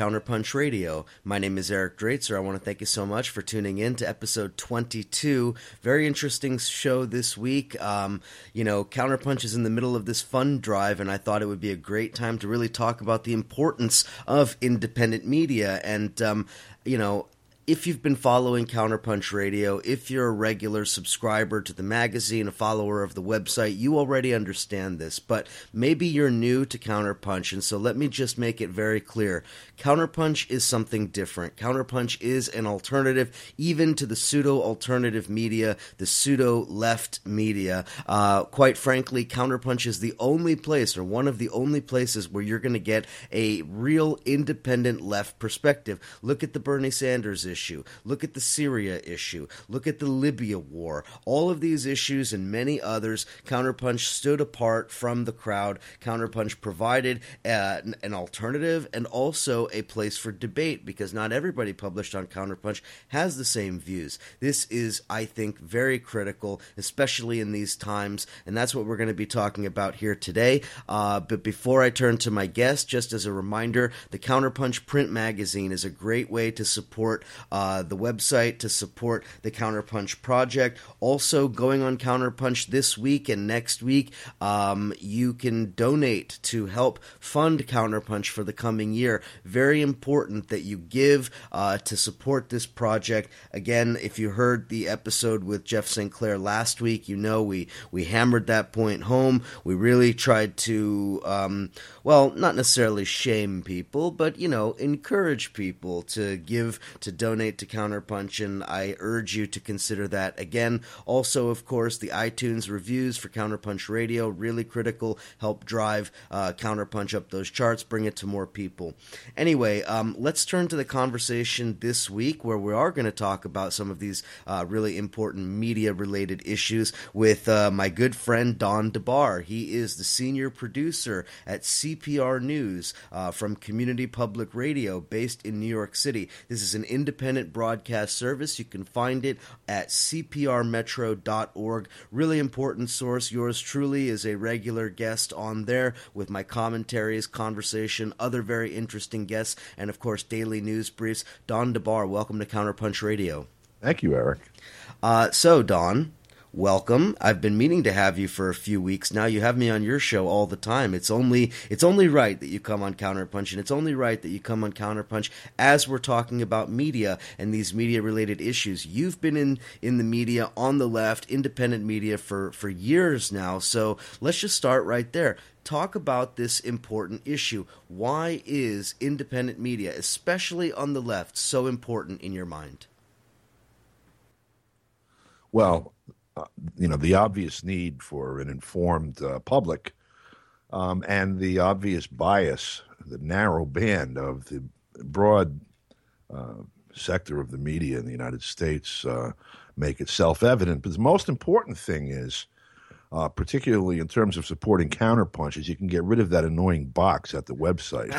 Counterpunch Radio. My name is Eric Draitzer. I want to thank you so much for tuning in to episode 22. Very interesting show this week. Um, you know, Counterpunch is in the middle of this fund drive, and I thought it would be a great time to really talk about the importance of independent media. And, um, you know, if you've been following Counterpunch Radio, if you're a regular subscriber to the magazine, a follower of the website, you already understand this. But maybe you're new to Counterpunch, and so let me just make it very clear. Counterpunch is something different. Counterpunch is an alternative, even to the pseudo alternative media, the pseudo left media. Uh, quite frankly, Counterpunch is the only place, or one of the only places, where you're going to get a real independent left perspective. Look at the Bernie Sanders issue. Look at the Syria issue. Look at the Libya war. All of these issues and many others, Counterpunch stood apart from the crowd. Counterpunch provided uh, an alternative and also a place for debate because not everybody published on Counterpunch has the same views. This is, I think, very critical, especially in these times, and that's what we're going to be talking about here today. Uh, but before I turn to my guest, just as a reminder, the Counterpunch print magazine is a great way to support uh, the website, to support the Counterpunch project. Also, going on Counterpunch this week and next week, um, you can donate to help fund Counterpunch for the coming year. Very important that you give uh, to support this project. Again, if you heard the episode with Jeff St. Clair last week, you know we, we hammered that point home. We really tried to, um, well, not necessarily shame people, but, you know, encourage people to give, to donate to Counterpunch, and I urge you to consider that again. Also, of course, the iTunes reviews for Counterpunch Radio, really critical, help drive uh, Counterpunch up those charts, bring it to more people. Anyway, um, let's turn to the conversation this week where we are going to talk about some of these uh, really important media related issues with uh, my good friend Don DeBar. He is the senior producer at CPR News uh, from Community Public Radio based in New York City. This is an independent broadcast service. You can find it at cprmetro.org. Really important source. Yours truly is a regular guest on there with my commentaries, conversation, other very interesting guests, and of course, daily news briefs. Don DeBar, welcome to Counterpunch Radio. Thank you, Eric. Uh, so, Don, welcome. I've been meaning to have you for a few weeks now. You have me on your show all the time. It's only it's only right that you come on Counterpunch, and it's only right that you come on Counterpunch as we're talking about media and these media related issues. You've been in in the media on the left, independent media for for years now. So let's just start right there. Talk about this important issue. Why is independent media, especially on the left, so important in your mind? Well, uh, you know, the obvious need for an informed uh, public um, and the obvious bias, the narrow band of the broad uh, sector of the media in the United States uh, make it self evident. But the most important thing is, uh, particularly in terms of supporting counterpunch, is you can get rid of that annoying box at the website.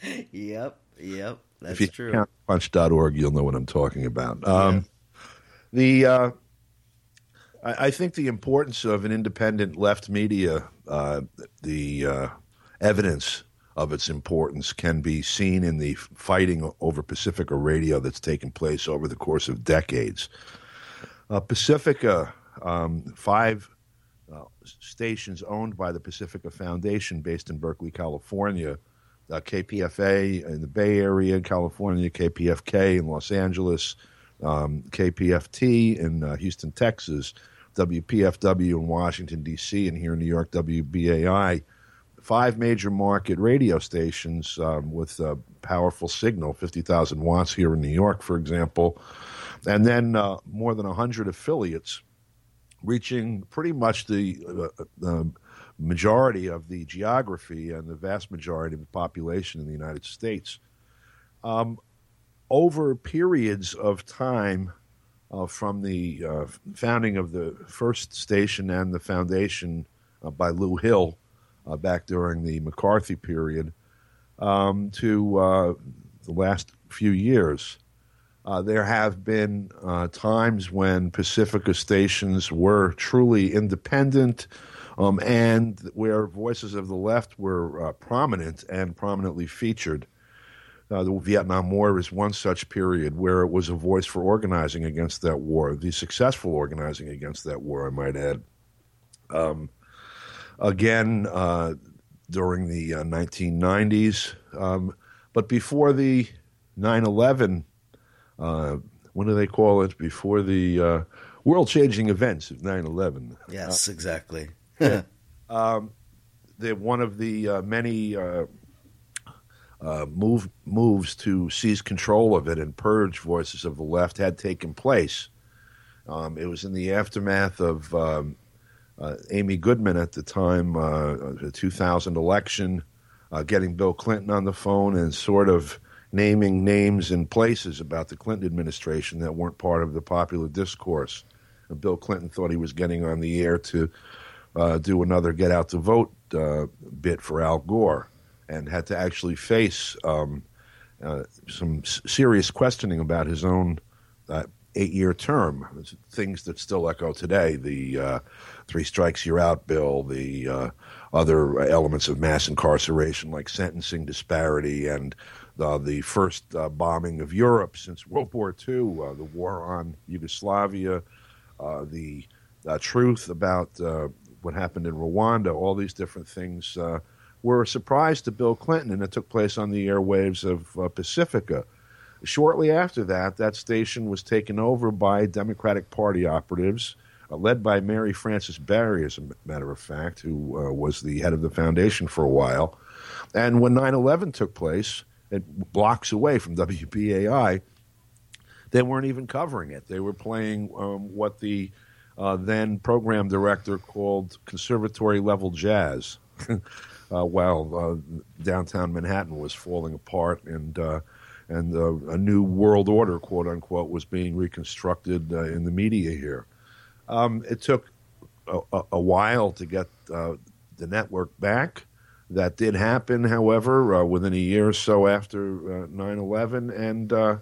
yep, yep, that's if you true. counterpunch.org, you'll know what I'm talking about. Um, The uh, I, I think the importance of an independent left media, uh, the uh, evidence of its importance can be seen in the fighting over Pacifica Radio that's taken place over the course of decades. Uh, Pacifica, um, five uh, stations owned by the Pacifica Foundation, based in Berkeley, California. Uh, KPFA in the Bay Area, California, KPFK in Los Angeles, um, KPFT in uh, Houston, Texas, WPFW in Washington, D.C., and here in New York, WBAI. Five major market radio stations um, with a powerful signal, 50,000 watts here in New York, for example, and then uh, more than 100 affiliates reaching pretty much the, uh, the majority of the geography and the vast majority of the population in the United States. Um, over periods of time uh, from the uh, founding of the first station and the foundation uh, by Lew Hill uh, back during the McCarthy period um, to uh, the last few years, uh, there have been uh, times when Pacifica stations were truly independent um, and where voices of the left were uh, prominent and prominently featured. Uh, the Vietnam War is one such period where it was a voice for organizing against that war, the successful organizing against that war, I might add. Um, again, uh, during the 1990s, um, but before the 9 11 uh, what do they call it before the uh, world changing events of 9 11? Yes, uh, exactly. um, the, one of the uh, many uh, uh, move, moves to seize control of it and purge voices of the left had taken place. Um, it was in the aftermath of um, Amy Goodman at the time, the 2000 election, getting Bill Clinton on the phone and sort of naming names and places about the Clinton administration that weren't part of the popular discourse. Bill Clinton thought he was getting on the air to uh, do another get out the vote uh, bit for Al Gore and had to actually face um, uh, some s- serious questioning about his own uh, eight year term. Things that still echo today the uh, three strikes you're out bill, the uh, other elements of mass incarceration like sentencing disparity and uh, the first uh, bombing of Europe since World War II, uh, the war on Yugoslavia, uh, the uh, truth about uh, what happened in Rwanda, all these different things were a surprise to Bill Clinton, and it took place on the airwaves of Pacifica. Shortly after that, that station was taken over by Democratic Party operatives, led by Mary Frances Berry, as a matter of fact, who was the head of the foundation for a while. And when 9 11 took place, blocks away from WBAI, they weren't even covering it. They were playing um, what the uh, then program director called conservatory level jazz, uh, while uh, downtown Manhattan was falling apart and uh, and uh, a new world order, quote unquote, was being reconstructed uh, in the media here. Um, it took a, a, while to get the network back. That did happen, however, uh, within a year or so after uh, 9 uh, 11. And uh,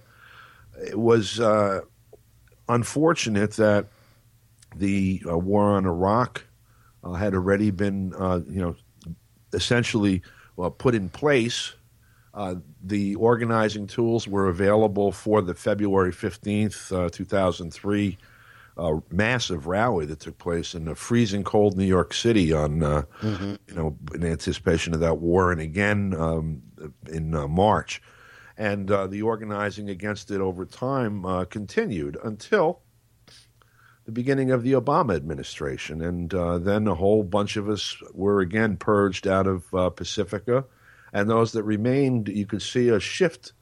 it was uh, unfortunate that the uh, war on Iraq had already been, you know, essentially put in place. the organizing tools were available for the February 15th, 2003 a massive rally that took place in a freezing cold New York City on, uh, mm-hmm. you know, in anticipation of that war, and again um, in uh, March. And uh, the organizing against it over time uh, continued until the beginning of the Obama administration. And uh, then a whole bunch of us were again purged out of uh, Pacifica. And those that remained, you could see a shift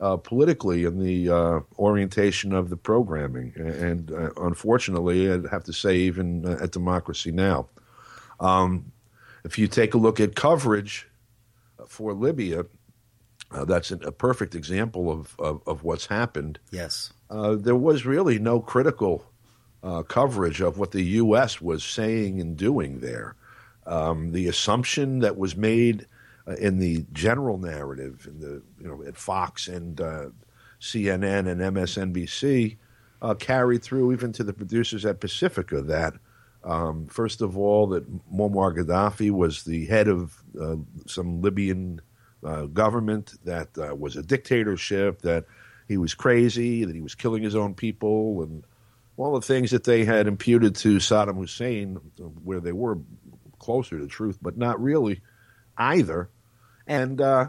uh, politically in the uh, orientation of the programming. And uh, unfortunately, I'd have to say, even uh, at Democracy Now! Um, if you take a look at coverage for Libya, uh, that's an, a perfect example of, of, of, what's happened. Yes. Uh, there was really no critical coverage of what the U.S. was saying and doing there. Um, the assumption that was made – uh, in the general narrative, in the you know at Fox and uh, CNN and MSNBC, uh, carried through even to the producers at Pacifica that. Um, first of all, that Muammar Gaddafi was the head of uh, some Libyan uh, government that uh, was a dictatorship, that he was crazy, that he was killing his own people, and all the things that they had imputed to Saddam Hussein, where they were closer to truth, but not really either, and uh,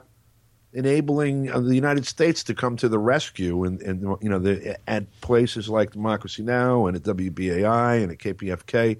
enabling uh, the United States to come to the rescue. And, and you know, the, at places like Democracy Now! and at WBAI and at KPFK,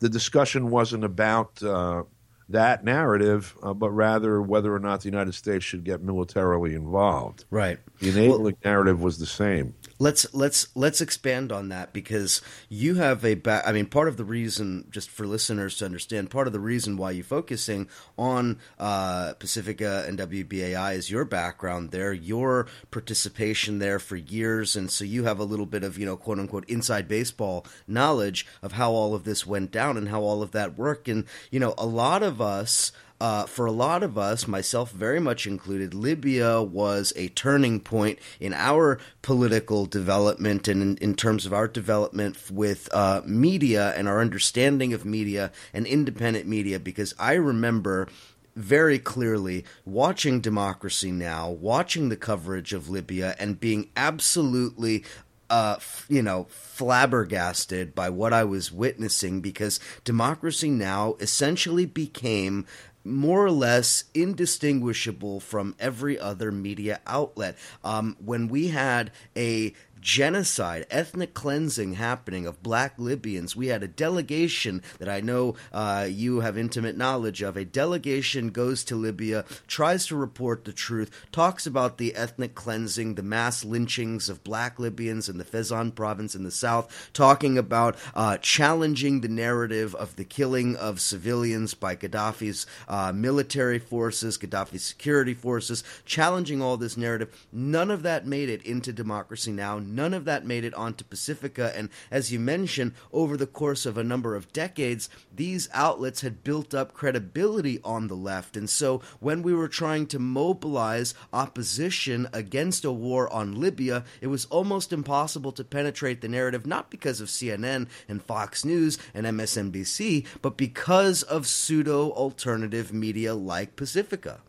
the discussion wasn't about uh, that narrative, uh, but rather whether or not the United States should get militarily involved. Right. The enabling well, narrative was the same. let's let's let's expand on that because you have a ba- I mean part of the reason just for listeners to understand part of the reason why you're focusing on uh, Pacifica and WBAI is your background there your participation there for years. And so you have a little bit of you know quote unquote inside baseball knowledge of how all of this went down and how all of that worked and you know a lot of us uh, for a lot of us, myself very much included, Libya was a turning point in our political development and in, in terms of our development with uh, media and our understanding of media and independent media. Because I remember very clearly watching Democracy Now, watching the coverage of Libya, and being absolutely uh, you know, flabbergasted by what I was witnessing because Democracy Now! essentially became more or less indistinguishable from every other media outlet. Um, when we had a genocide, ethnic cleansing happening of black Libyans. We had a delegation that I know uh, you have intimate knowledge of. A delegation goes to Libya, tries to report the truth, talks about the ethnic cleansing, the mass lynchings of black Libyans in the Fezzan province in the south, talking about uh, challenging the narrative of the killing of civilians by Gaddafi's uh, military forces, Gaddafi's security forces, challenging all this narrative. None of that made it into Democracy Now! None of that made it onto Pacifica. And as you mentioned, over the course of a number of decades, these outlets had built up credibility on the left. And so when we were trying to mobilize opposition against a war on Libya, it was almost impossible to penetrate the narrative, not because of CNN and Fox News and MSNBC, but because of pseudo alternative media like Pacifica.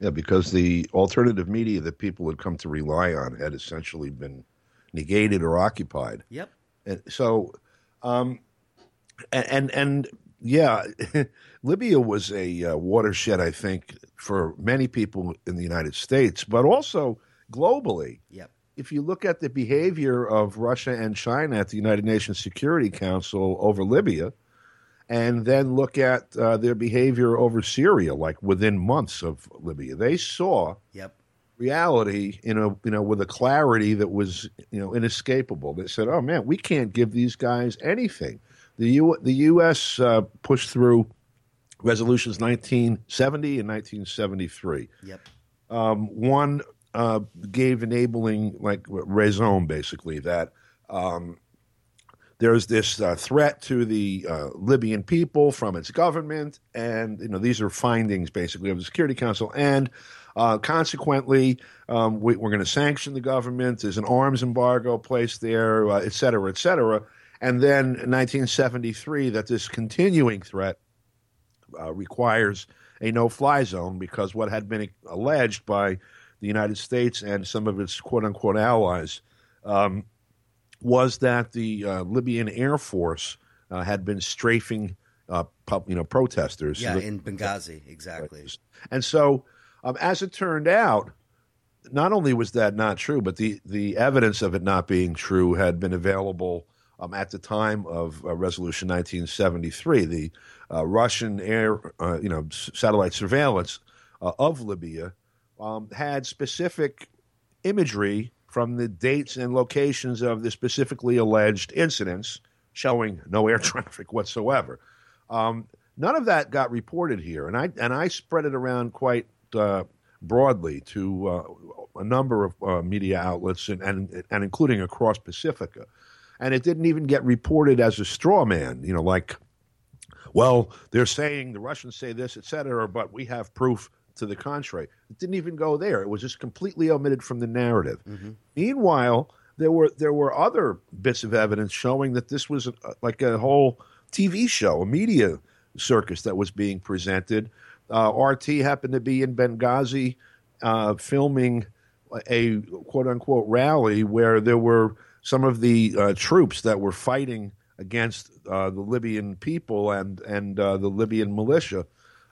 Yeah, because the alternative media that people had come to rely on had essentially been negated or occupied. Yep. And so, um, and and, and yeah, Libya was a uh, watershed, I think, for many people in the United States, but also globally. Yep. If you look at the behavior of Russia and China at the United Nations Security Council over Libya, and then look at uh, their behavior over Syria, like within months of Libya, they saw Yep. Reality, you know, you know, with a clarity that was, you know, inescapable. They said, "Oh man, we can't give these guys anything." The U- the U.S. Uh, pushed through resolutions 1970 and 1973. Yep. Um, one uh, gave enabling, like raison, basically that. Um, there's this uh, threat to the uh, Libyan people from its government, and you know these are findings basically of the Security Council, and uh, consequently, um, we, are going to sanction the government. There's an arms embargo placed there, uh, et cetera, et cetera. And then in 1973, that this continuing threat uh, requires a no-fly zone because what had been alleged by the United States and some of its quote-unquote allies. Um, was that the uh, Libyan Air Force uh, had been strafing, uh, pub, you know, protesters. Yeah, in Benghazi, exactly. and so, um, as it turned out, not only was that not true, but the, the evidence of it not being true had been available um, at the time of uh, Resolution 1973. The uh, Russian air, uh, you know, s- satellite surveillance uh, of Libya um, had specific imagery from the dates and locations of the specifically alleged incidents, showing no air traffic whatsoever. Um, none of that got reported here, and I and I spread it around quite uh, broadly to uh, a number of uh, media outlets, and, and and including across Pacifica, and it didn't even get reported as a straw man. You know, like, well, they're saying the Russians say this, et cetera, but we have proof to the contrary. It didn't even go there. It was just completely omitted from the narrative. Meanwhile, there were there were other bits of evidence showing that this was a, like a whole TV show, a media circus that was being presented. Uh, RT happened to be in Benghazi uh, filming a quote unquote rally where there were some of the uh, troops that were fighting against uh, the Libyan people and and uh, the Libyan militia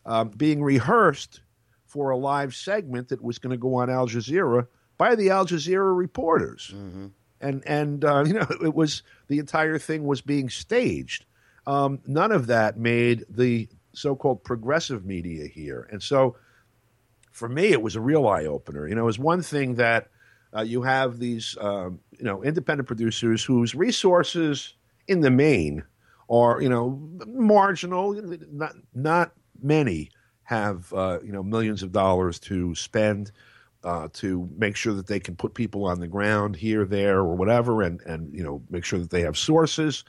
um, being rehearsed for a live segment that was going to go on Al Jazeera by the Al Jazeera reporters and and uh, you know it was the entire thing was being staged. Um, none of that made the so-called progressive media here, and so for me it was a real eye opener. You know, it was one thing that uh, you have these um, you know independent producers whose resources in the main are you know marginal. Not not many have uh, you know millions of dollars to spend uh, to make sure that they can put people on the ground here, there, or whatever, and and you know make sure that they have sources.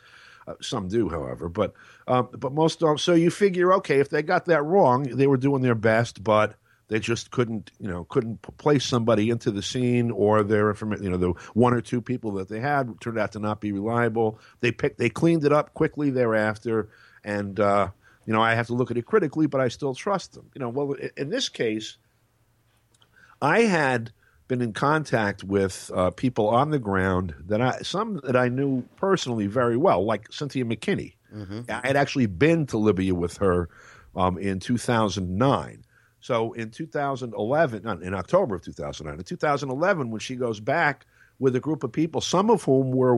Uh, some do, however, but um, but most don't. So you figure, okay, if they got that wrong, they were doing their best, but they just couldn't, you know, couldn't place somebody into the scene, or their information, you know, the one or two people that they had turned out to not be reliable. They picked, they cleaned it up quickly thereafter, and uh, you know, I have to look at it critically, but I still trust them. You know, well, in this case, I had been in contact with uh, people on the ground that I some that I knew personally very well, like Cynthia McKinney. I had actually been to Libya with her um, in 2009. So in 2011, not in October of 2009, in 2011, when she goes back with a group of people, some of whom were,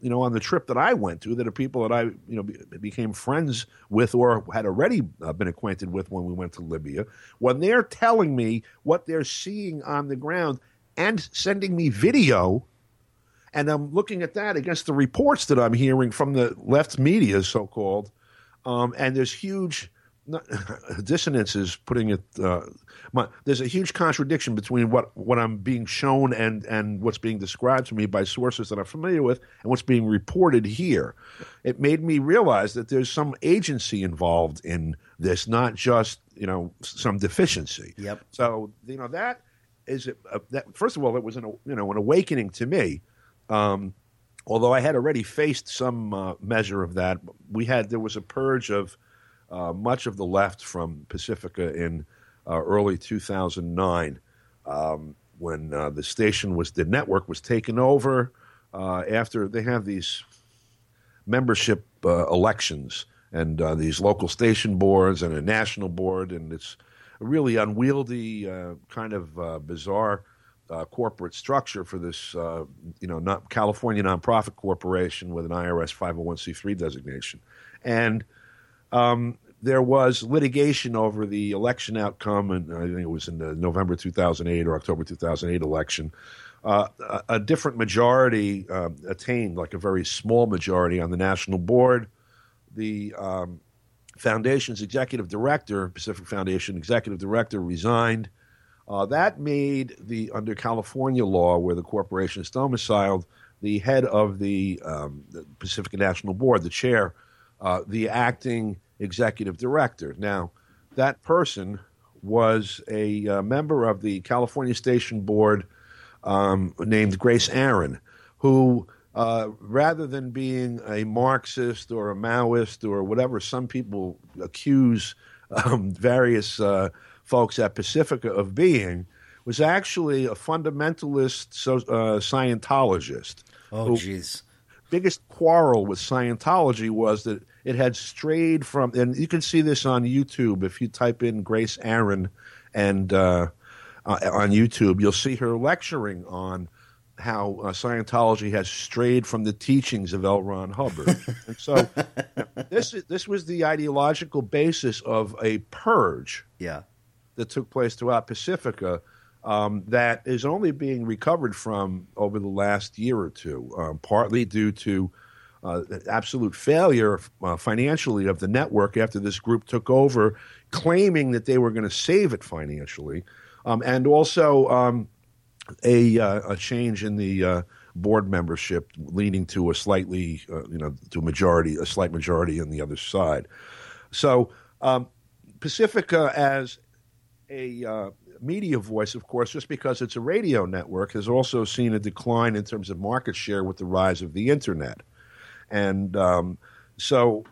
you know, on the trip that I went to, that are people that I, you know, be, became friends with or had already uh, been acquainted with when we went to Libya, when they're telling me what they're seeing on the ground and sending me video and I'm looking at that against the reports that I'm hearing from the left media, so called, um, and there's huge not, dissonances. Putting it, uh, my, there's a huge contradiction between what, what I'm being shown and and what's being described to me by sources that I'm familiar with, and what's being reported here. It made me realize that there's some agency involved in this, not just you know some deficiency. Yep. So you know that is a, that. First of all, it was an you know an awakening to me. Um, although I had already faced some uh, measure of that, we had there was a purge of uh, much of the left from Pacifica in uh, early 2009 um, when uh, the station was the network was taken over uh, after they have these membership uh, elections and uh, these local station boards and a national board, and it's really unwieldy, uh, kind of uh, bizarre uh, corporate structure for this, uh, you know, not California nonprofit corporation with an IRS 501c3 designation, and um, there was litigation over the election outcome, and I think it was in the November 2008 or October 2008 election. Uh, a, a different majority uh, attained, like a very small majority on the national board. The um, foundation's executive director, Pacific Foundation executive director, resigned. Uh, that made the under California law, where the corporation is domiciled, the head of the, um, the Pacific National Board, the chair, uh, the acting executive director. Now, that person was a uh, member of the California Station Board um, named Grace Aaron, who, uh, rather than being a Marxist or a Maoist or whatever some people accuse um, various uh, folks at Pacifica of being, was actually a fundamentalist so, uh, Scientologist. Oh, jeez. biggest quarrel with Scientology was that it had strayed from, and you can see this on YouTube if you type in Grace Aaron and uh, uh, on YouTube, you'll see her lecturing on how uh, Scientology has strayed from the teachings of L. Ron Hubbard. and so this this was the ideological basis of a purge Yeah. that took place throughout Pacifica um, that is only being recovered from over the last year or two, um, partly due to uh, absolute failure uh, financially of the network after this group took over, claiming that they were going to save it financially, um, and also um, a, uh, a change in the uh, board membership, leading to a slightly, uh, you know, to a majority, a slight majority on the other side. So um, Pacifica as a uh, media voice, of course, just because it's a radio network, has also seen a decline in terms of market share with the rise of the internet. And um, so,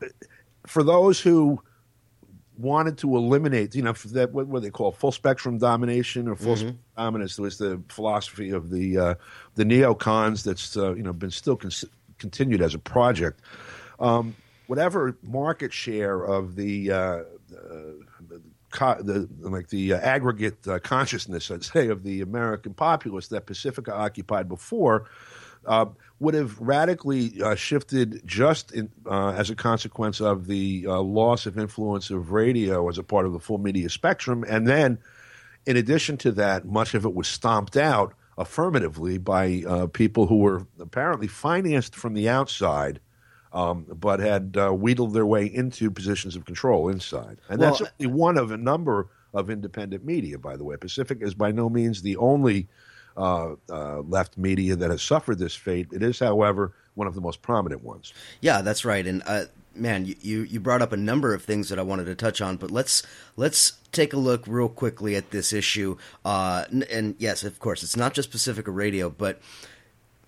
for those who wanted to eliminate, you know, that what, what they call full spectrum domination or full spectrum dominance was the philosophy of the uh, the neocons that's uh, you know been still con- continued as a project. Um, whatever market share of the uh, co- the like the uh, aggregate uh, consciousness, I'd say, of the American populace that Pacifica occupied before. Would have radically uh, shifted just in, uh, as a consequence of the uh, loss of influence of radio as a part of the full media spectrum. And then, in addition to that, much of it was stomped out affirmatively by uh, people who were apparently financed from the outside um, but had uh, wheedled their way into positions of control inside. And that's Well, only one of a number of independent media, by the way. Pacific is by no means the only uh, uh, left media that has suffered this fate. It is, however, one of the most prominent ones. Yeah, that's right. And uh, man, you, you brought up a number of things that I wanted to touch on, but let's let's take a look real quickly at this issue. Uh, and yes, of course, it's not just Pacifica Radio, but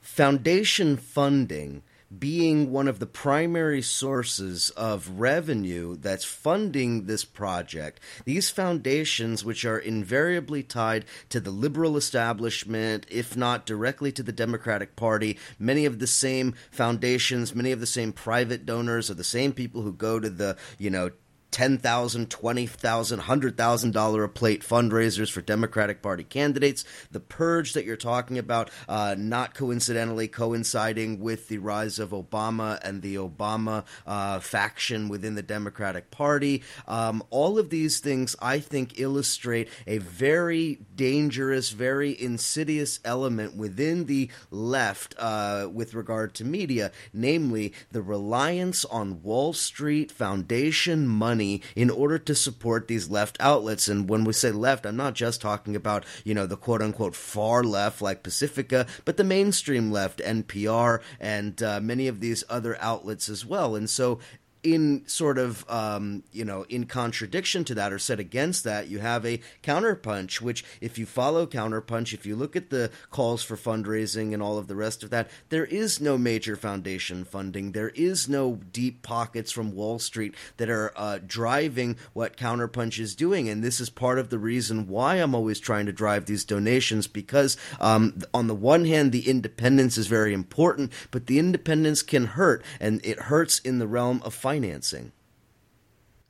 foundation funding being one of the primary sources of revenue that's funding this project. These foundations, which are invariably tied to the liberal establishment, if not directly to the Democratic Party, many of the same foundations, many of the same private donors are the same people who go to the, you know, ten thousand, twenty thousand, hundred thousand dollar a plate fundraisers for Democratic Party candidates. The purge that you're talking about, uh, not coincidentally coinciding with the rise of Obama and the Obama uh, faction within the Democratic Party. Um, all of these things, I think, illustrate a very dangerous, very insidious element within the left uh, with regard to media, namely the reliance on Wall Street Foundation money money in order to support these left outlets. And when we say left, I'm not just talking about, you know, the quote unquote far left like Pacifica, but the mainstream left, NPR, and uh, many of these other outlets as well. And so in sort of um, you know in contradiction to that or set against that you have a counterpunch which if you follow counterpunch if you look at the calls for fundraising and all of the rest of that there is no major foundation funding. There is no deep pockets from wall street that are uh, driving what counterpunch is doing. And this is part of the reason why i'm always trying to drive these donations because um, on the one hand the independence is very important but the independence can hurt and it hurts in the realm of financing.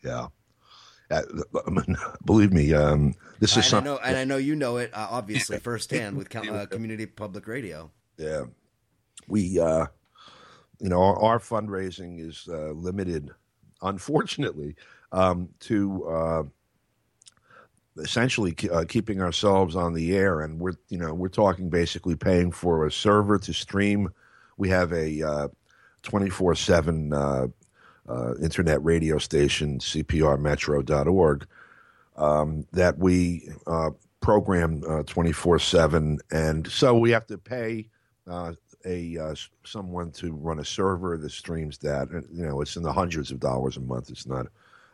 Yeah. Uh, believe me, um, this is something. I know, and I know you know it uh, obviously firsthand with uh, community public radio. Yeah, we, uh, you know, our, our fundraising is uh, limited, unfortunately, um, to uh, essentially uh, keeping ourselves on the air, and we're, you know, we're talking basically paying for a server to stream. We have a twenty four seven uh, internet radio station, cprmetro.org, um, that we uh, program uh, 24 7. And so we have to pay uh, a uh, someone to run a server that streams that. You know, it's in the hundreds of dollars a month. It's not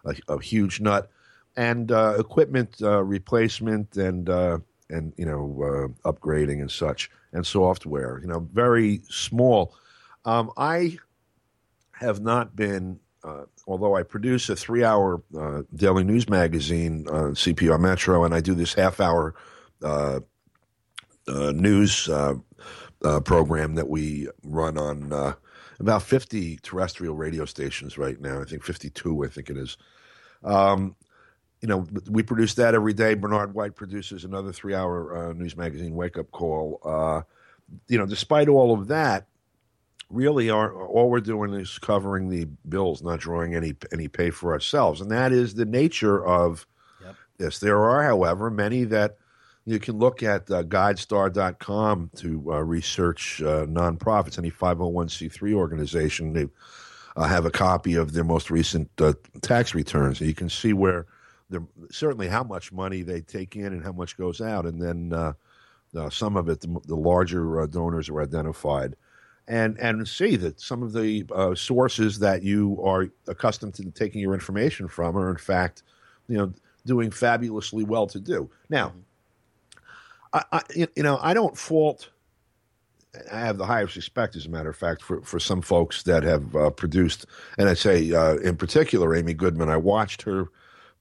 a, a huge nut. And equipment replacement and, and, you know, upgrading and such, and software, you know, very small. Um, I have not been uh, although I produce a three hour uh, daily news magazine on CPR Metro, and I do this half hour uh, uh news uh, uh, program that we run on about 50 terrestrial radio stations right now. I think 52, I think it is. Um, you know, we produce that every day. Bernard White produces another three hour news magazine, Wake Up Call. you know, despite all of that, really are all we're doing is covering the bills, not drawing any any pay for ourselves, and that is the nature of yep. this. There are, however, many that you can look at uh, GuideStar.com to uh, research uh, nonprofits. Any 501c3 organization, they uh, have a copy of their most recent uh, tax returns, and you can see where certainly how much money they take in and how much goes out, and then. Uh, some of it, the, the larger donors are identified and and see that some of the uh, sources that you are accustomed to taking your information from are in fact, you know, doing fabulously well to do. Now, mm-hmm. I, I you know I don't fault. I have the highest respect, as a matter of fact, for, for some folks that have uh, produced, and I say uh, in particular, Amy Goodman. I watched her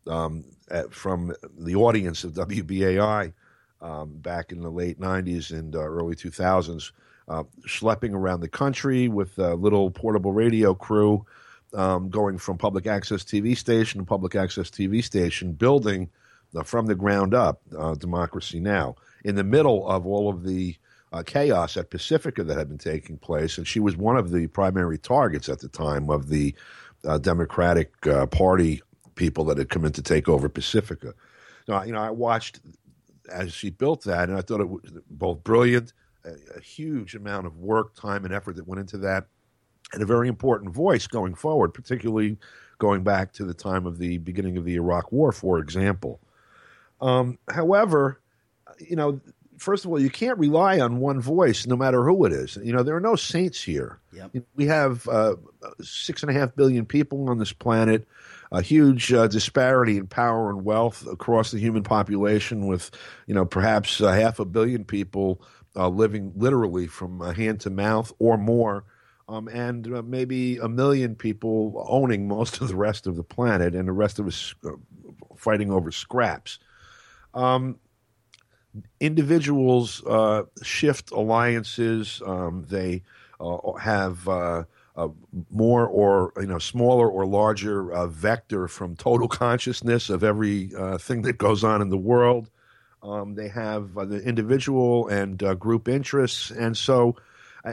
um, at, from the audience of WBAI um, back in the late '90s and uh, early 2000s uh, schlepping around the country with a little portable radio crew, um, going from public access TV station to public access TV station, building uh, from the ground up uh, Democracy Now! In the middle of all of the uh, chaos at Pacifica that had been taking place, and she was one of the primary targets at the time of the uh, Democratic uh, Party people that had come in to take over Pacifica. Now, you know, I watched as she built that, and I thought it was both brilliant a, a huge amount of work, time, and effort that went into that, and a very important voice going forward, particularly going back to the time of the beginning of the Iraq War, for example. Um, however, you know, first of all, you can't rely on one voice, no matter who it is. You know, there are no saints here. Yep. We have uh, six and a half billion people on this planet, a huge uh, disparity in power and wealth across the human population, with you know perhaps uh, half a billion people uh, living literally from uh, hand to mouth or more. Um, and uh, maybe a million people owning most of the rest of the planet, and the rest of us uh, fighting over scraps. Um, individuals uh, shift alliances. Um, they uh, have uh, more or you know smaller or larger uh, vector from total consciousness of every uh, thing that goes on in the world. Um, they have uh, the individual and group interests, and so.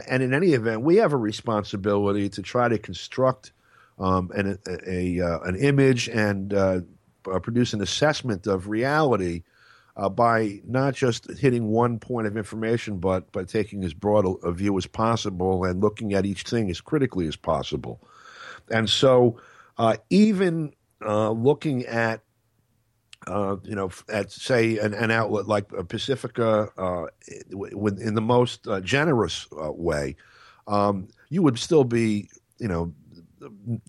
And in any event, we have a responsibility to try to construct um, an, a, a an image and produce an assessment of reality uh, by not just hitting one point of information, but by taking as broad a, a, view as possible and looking at each thing as critically as possible. And so, uh, even uh, looking at uh, you know, at say an, an outlet like Pacifica, uh, in the most uh, generous way, um, you would still be, you know,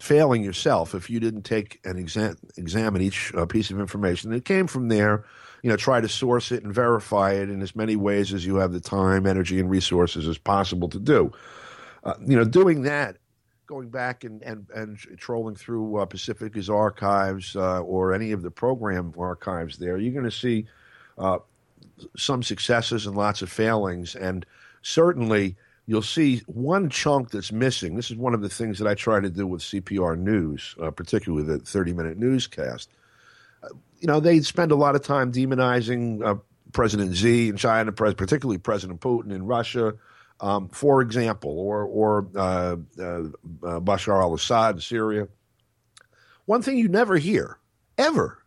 failing yourself if you didn't take and exam- examine each piece of information that came from there you know, try to source it and verify it in as many ways as you have the time, energy, and resources as possible to do. Uh, you know, doing that, going back and and, and trolling through uh, Pacifica's archives uh, or any of the program archives, there, you're going to see uh, some successes and lots of failings, and certainly you'll see one chunk that's missing. This is one of the things that I try to do with CPR News, uh, particularly the 30 minute newscast. You know, they spend a lot of time demonizing uh, President Xi in China, particularly President Putin in Russia, um, for example, or or uh, uh, uh, Bashar al-Assad in Syria. One thing you never hear ever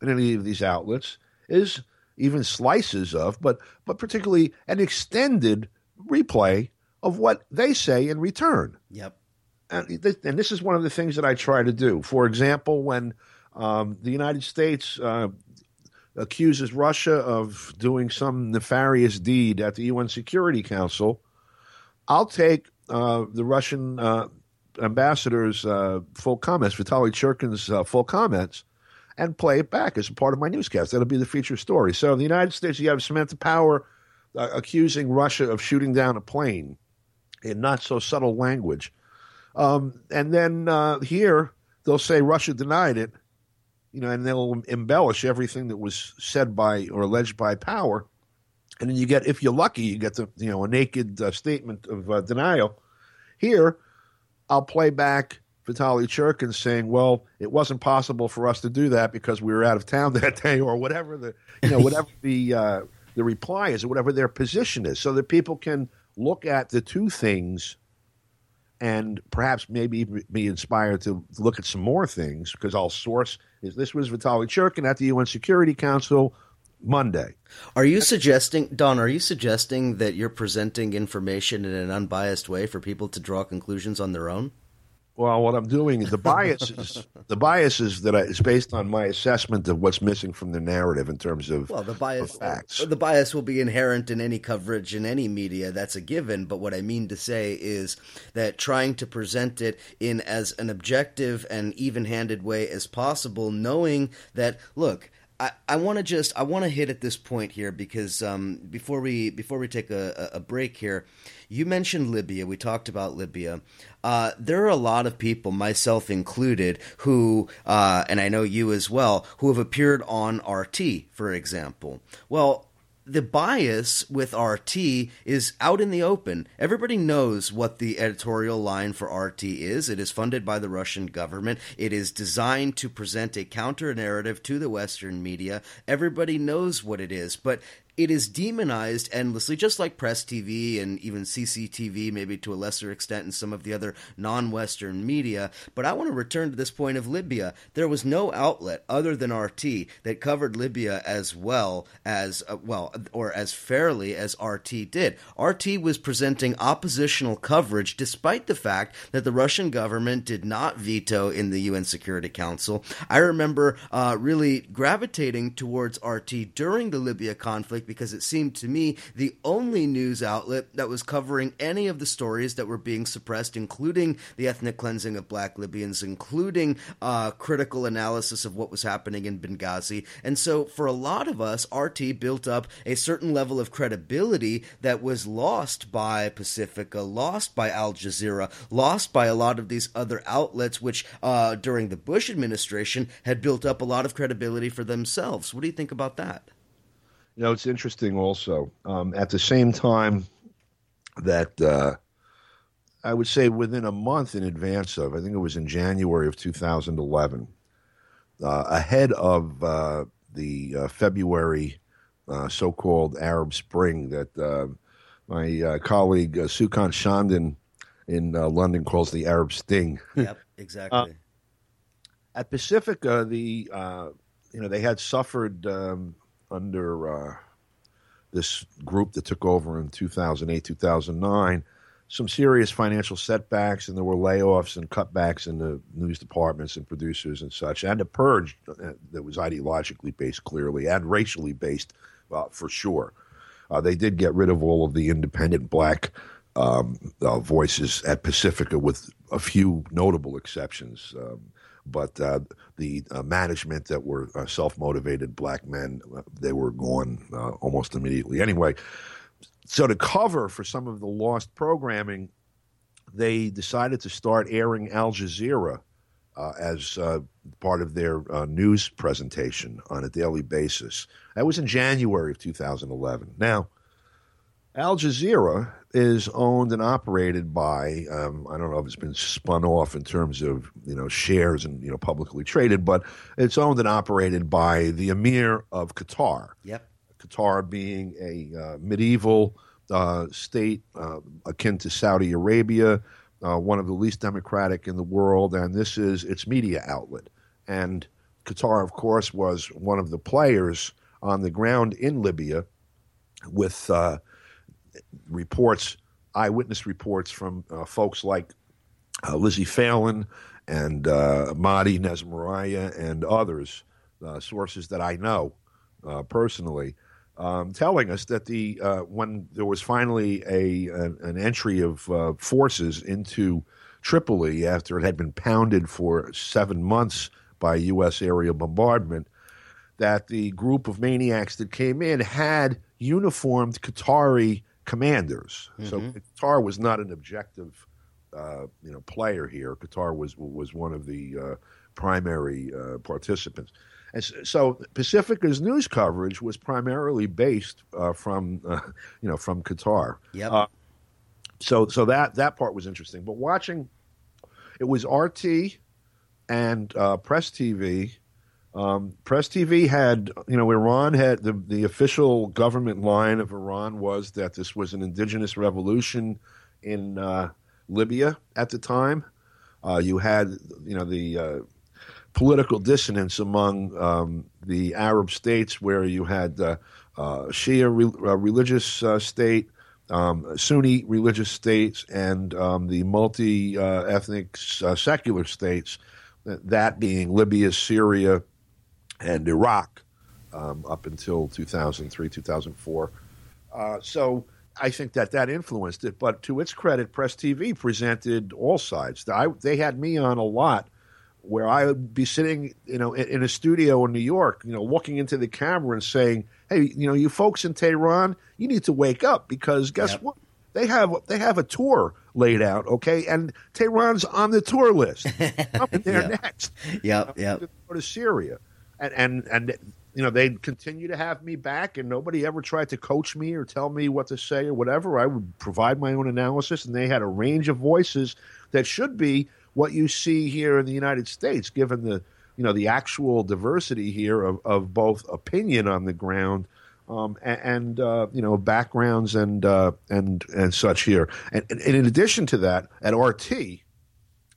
in any of these outlets is even slices of, but but particularly an extended replay of what they say in return. Yep. And, and this is one of the things that I try to do. For example, when um, the United States uh, accuses Russia of doing some nefarious deed at the UN Security Council. I'll take uh, the Russian uh, ambassador's uh, full comments, Vitaly Churkin's uh, full comments, and play it back as a part of my newscast. That'll be the feature story. So, in the United States, you have Samantha Power uh, accusing Russia of shooting down a plane in not so subtle language. Um, and then here, they'll say Russia denied it you know, and they'll embellish everything that was said by or alleged by power. And then you get, if you're lucky, you get the, you know, a naked uh, statement of uh, denial. Here, I'll play back Vitaly Churkin saying, "Well, it wasn't possible for us to do that because we were out of town that day, or whatever the, you know, whatever the uh, the reply is, or whatever their position is, so that people can look at the two things and perhaps maybe be inspired to look at some more things because I'll source is this was Vitaly Churkin at the UN Security Council Monday. Are you suggesting, Don? Are you suggesting that you're presenting information in an unbiased way for people to draw conclusions on their own? Well, what I'm doing is the bias is the bias is that I, is based on my assessment of what's missing from the narrative in terms of well, the bias facts. The bias will be inherent in any coverage in any media. That's a given. But what I mean to say is that trying to present it in as an objective and even-handed way as possible, knowing that look I, I want to just I want to hit at this point here because um, before we before we take a, a break here, you mentioned Libya. We talked about Libya. Uh, there are a lot of people, myself included, who uh, and I know you as well, who have appeared on RT, for example. Well, the bias with RT is out in the open. Everybody knows what the editorial line for RT is. It is funded by the Russian government. It is designed to present a counter narrative to the Western media. Everybody knows what it is. But it is demonized endlessly, just like Press TV and even CCTV, maybe to a lesser extent in some of the other non Western media. But I want to return to this point of Libya. There was no outlet other than RT that covered Libya as well as, uh, well, or as fairly as RT did. RT was presenting oppositional coverage despite the fact that the Russian government did not veto in the UN Security Council. I remember uh, really gravitating towards RT during the Libya conflict because it seemed to me the only news outlet that was covering any of the stories that were being suppressed, including the ethnic cleansing of black Libyans, including uh, critical analysis of what was happening in Benghazi. And so, for a lot of us, RT built up a certain level of credibility that was lost by Pacifica, lost by Al Jazeera, lost by a lot of these other outlets, which uh, during the Bush administration had built up a lot of credibility for themselves. What do you think about that? You know, it's interesting also. Um, at the same time that uh, I would say within a month in advance of, I think it was in January of 2011, uh, ahead of uh, the uh, February uh, so called Arab Spring that uh, my colleague uh, Sukant Chandan in London calls the Arab Sting. Yep, exactly at Pacifica, the uh, you know they had suffered um, under uh, this group that took over in 2008, 2009, some serious financial setbacks, and there were layoffs and cutbacks in the news departments and producers and such, and a purge that was ideologically based, clearly, and racially based, uh, for sure. Uh, they did get rid of all of the independent black um, uh, voices at Pacifica, with a few notable exceptions. Um, but uh, the uh, management that were uh, self-motivated black men, uh, they were gone uh, almost immediately. Anyway, so to cover for some of the lost programming, they decided to start airing Al Jazeera uh, as part of their news presentation on a daily basis. That was in January of 2011. Now, Al Jazeera is owned and operated by um, I don't know if it's been spun off in terms of you know shares and you know publicly traded, but it's owned and operated by the Emir of Qatar. Yep, Qatar being a uh, medieval uh, state uh, akin to Saudi Arabia, uh, one of the least democratic in the world, and this is its media outlet. And Qatar, of course, was one of the players on the ground in Libya with uh, reports, eyewitness reports from uh, folks like uh, Lizzie Phelan and uh, Mahdi Nazemroaya and others, uh, sources that I know uh, personally, um, telling us that the uh, when there was finally a an, an entry of forces into Tripoli after it had been pounded for seven months by U.S. aerial bombardment, that the group of maniacs that came in had uniformed Qatari commanders. Mm-hmm. So Qatar was not an objective, uh, you know, player here. Qatar was was one of the uh, primary uh, participants, and so Pacifica's news coverage was primarily based uh, from, uh, you know, from Qatar. Yeah. Uh, so so that that part was interesting, but watching, it was RT and Press TV um, Press TV had, you know, Iran had the, the official government line of Iran was that this was an indigenous revolution in uh, Libya at the time. Uh, you had, you know, the uh, political dissonance among um, the Arab states where you had uh, uh, Shia re- uh, religious state, um, Sunni religious states, and um, the multi ethnic secular states. That being Libya, Syria, and Iraq um, up until 2003, 2004. Uh, so I think that that influenced it. But to its credit, Press TV presented all sides. I, they had me on a lot where I would be sitting, you know, in, in, a studio in New York, you know, looking into the camera and saying, "Hey, you know, you folks in Tehran, you need to wake up because guess yep. what? They have they have a tour laid out, okay, and Tehran's on the tour list. Coming there yep. next. Yep, yep. Go to Syria and and and you know they'd continue to have me back, and nobody ever tried to coach me or tell me what to say or whatever. I would provide my own analysis, and they had a range of voices that should be what you see here in the United States, given the you know the actual diversity here of, of both opinion on the ground um, and, and uh, you know backgrounds and uh, and and such here. And, and, in addition to that, at RT,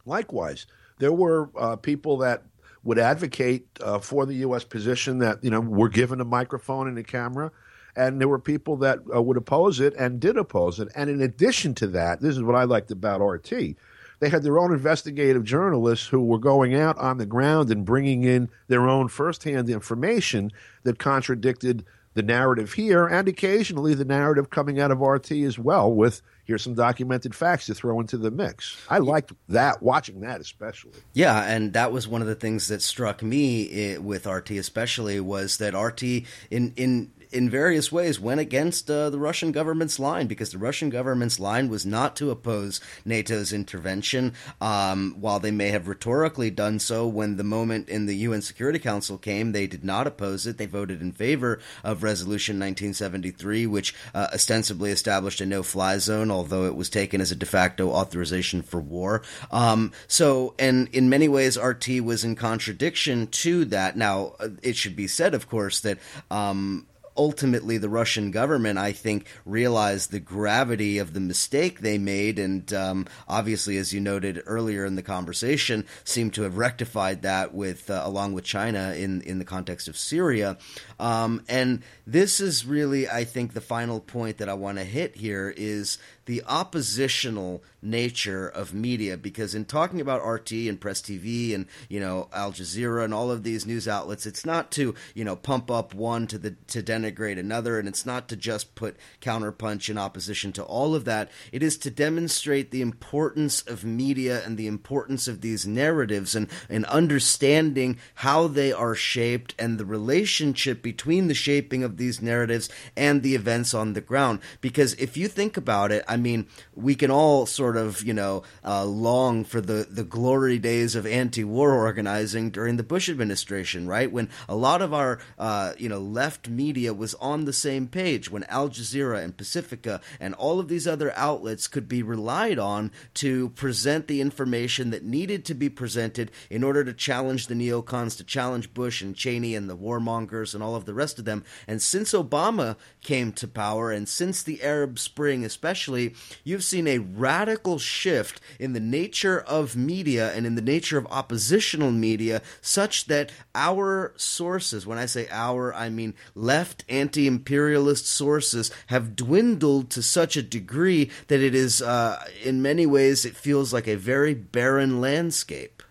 likewise, there were uh, people that would advocate uh, for the U.S. position that you know we're given a microphone and a camera, and there were people that uh, would oppose it and did oppose it. And in addition to that, this is what I liked about RT. They had their own investigative journalists who were going out on the ground and bringing in their own firsthand information that contradicted the narrative here, and occasionally the narrative coming out of RT as well. With here's some documented facts to throw into the mix. I liked that, watching that especially. Yeah, and that was one of the things that struck me eh, with RT, especially was that RT in in in various ways went against uh, the Russian government's line because the Russian government's line was not to oppose NATO's intervention, um, while they may have rhetorically done so when the moment in the UN Security Council came. They did not oppose it. They voted in favor of Resolution 1973, which uh, ostensibly established a no-fly zone, although it was taken as a de facto authorization for war. Um, so, and in many ways, RT was in contradiction to that. Now, uh, it should be said, of course, that um, ultimately the Russian government, I think, realized the gravity of the mistake they made, and um, obviously, as you noted earlier in the conversation, seemed to have rectified that with uh, along with China in in the context of Syria. Um, and this is really, I think, the final point that I want to hit here is the oppositional nature of media because in talking about RT and Press TV and you know Al Jazeera and all of these news outlets it's not to you know pump up one to the to denigrate another and it's not to just put counterpunch in opposition to all of that. It is to demonstrate the importance of media and the importance of these narratives and and understanding how they are shaped and the relationship between the shaping of these narratives and the events on the ground because if you think about it I mean, we can all sort of, you know, uh, long for the, the glory days of anti war organizing during the Bush administration, right? When a lot of our, uh, you know, left media was on the same page, when Al Jazeera and Pacifica and all of these other outlets could be relied on to present the information that needed to be presented in order to challenge the neocons, to challenge Bush and Cheney and the warmongers and all of the rest of them. And since Obama came to power, and since the Arab Spring especially, you've seen a radical shift in the nature of media and in the nature of oppositional media, such that our sources, when I say our, I mean left anti imperialist sources, have dwindled to such a degree that it is, uh, in many ways, it feels like a very barren landscape.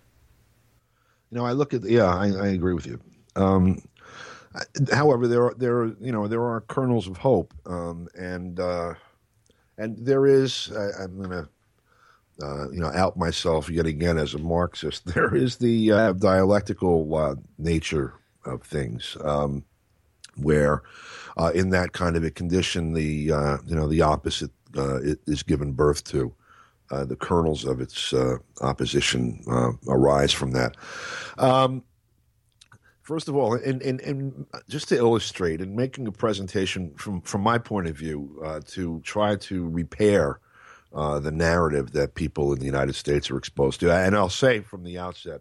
You know, I look at yeah, I, I agree with you. Um, however, there are there are you know there are kernels of hope, um, and uh, and there is, I, am going to, uh, you know, out myself yet again as a Marxist. There is the uh, dialectical uh, nature of things, um, where uh, in that kind of a condition, the uh, you know the opposite is given birth to. the kernels of its opposition arise from that. Um, First of all, and, and, and just to illustrate, and making a presentation from, from my point of view, uh, to try to repair uh, the narrative that people in the United States are exposed to, and I'll say from the outset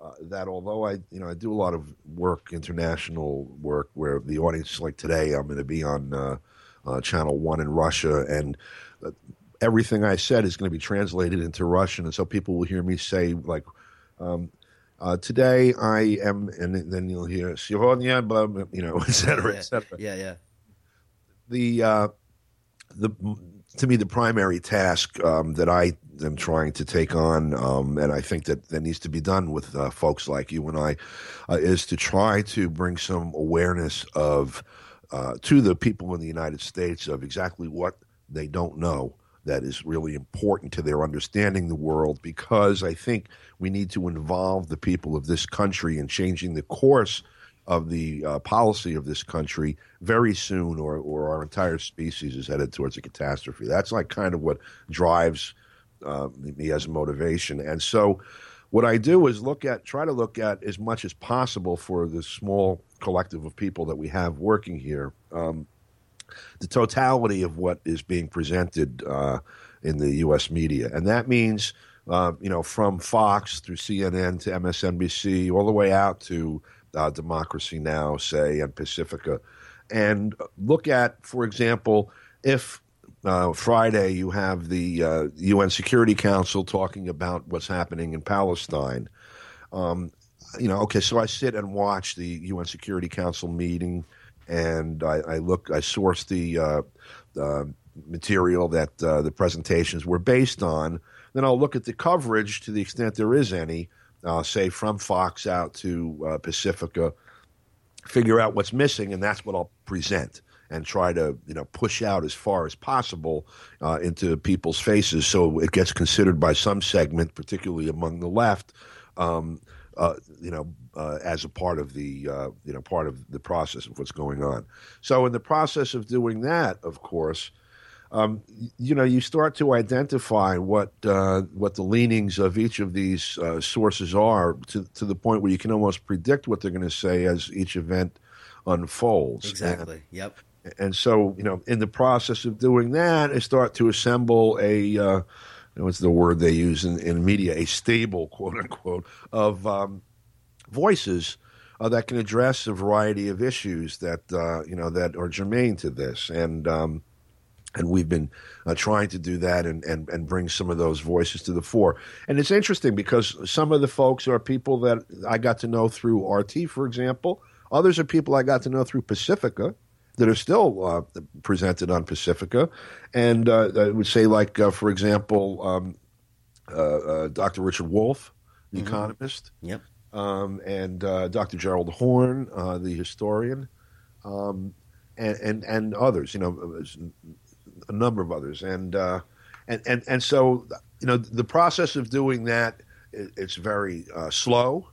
uh, that although I, you know, I do a lot of work, international work, where the audience, like today, I'm going to be on uh, uh, Channel One in Russia, and uh, everything I said is going to be translated into Russian, and so people will hear me say like. Um, uh, today I am, and then you'll hear Sironia, but you know, et cetera, yeah, et cetera. Yeah, yeah. The uh, the to me the primary task um, that I am trying to take on, um, and I think that that needs to be done with uh, folks like you and I, uh, is to try to bring some awareness of uh, to the people in the United States of exactly what they don't know that is really important to their understanding the world because I think we need to involve the people of this country in changing the course of the uh, policy of this country very soon or, or our entire species is headed towards a catastrophe. That's like kind of what drives uh, me as a motivation. And so what I do is look at, try to look at as much as possible for the small collective of people that we have working here. Um, the totality of what is being presented uh, in the U.S. media, and that means uh, you know from Fox through CNN to MSNBC, all the way out to uh, Democracy Now, say, and Pacifica, and look at, for example, if uh, Friday you have the UN uh, Security Council talking about what's happening in Palestine. Um, you know, okay, so I sit and watch the UN Security Council meeting and I, I look, I source the uh, uh, material that uh, the presentations were based on. Then I'll look at the coverage to the extent there is any, uh, say from Fox out to uh, Pacifica, figure out what's missing, and that's what I'll present and try to you know push out as far as possible uh, into people's faces, so it gets considered by some segment, particularly among the left. Um, uh, you know, uh, as a part of the uh, you know part of the process of what's going on. So in the process of doing that, of course, um, you know, you start to identify what uh, what the leanings of each of these uh, sources are to to the point where you can almost predict what they're going to say as each event unfolds. Exactly. And, yep. And so, you know, in the process of doing that, I start to assemble a uh, what's the word they use in, in media, a stable, quote unquote, of um, voices uh, that can address a variety of issues that uh, you know that are germane to this, and um, and we've been uh, trying to do that and, and and bring some of those voices to the fore. And it's interesting because some of the folks are people that I got to know through RT, for example. Others are people I got to know through Pacifica that are still uh, presented on Pacifica. And uh, I would say, like, uh, for example, um, uh, uh, Dr. Richard Wolff, the Mm-hmm. economist, Yep. Um, and uh, Dr. Gerald Horne, uh, the historian, um, and, and, and others, you know, a number of others. And, uh, and, and, and so, you know, the process of doing that, it, it's very uh, slow.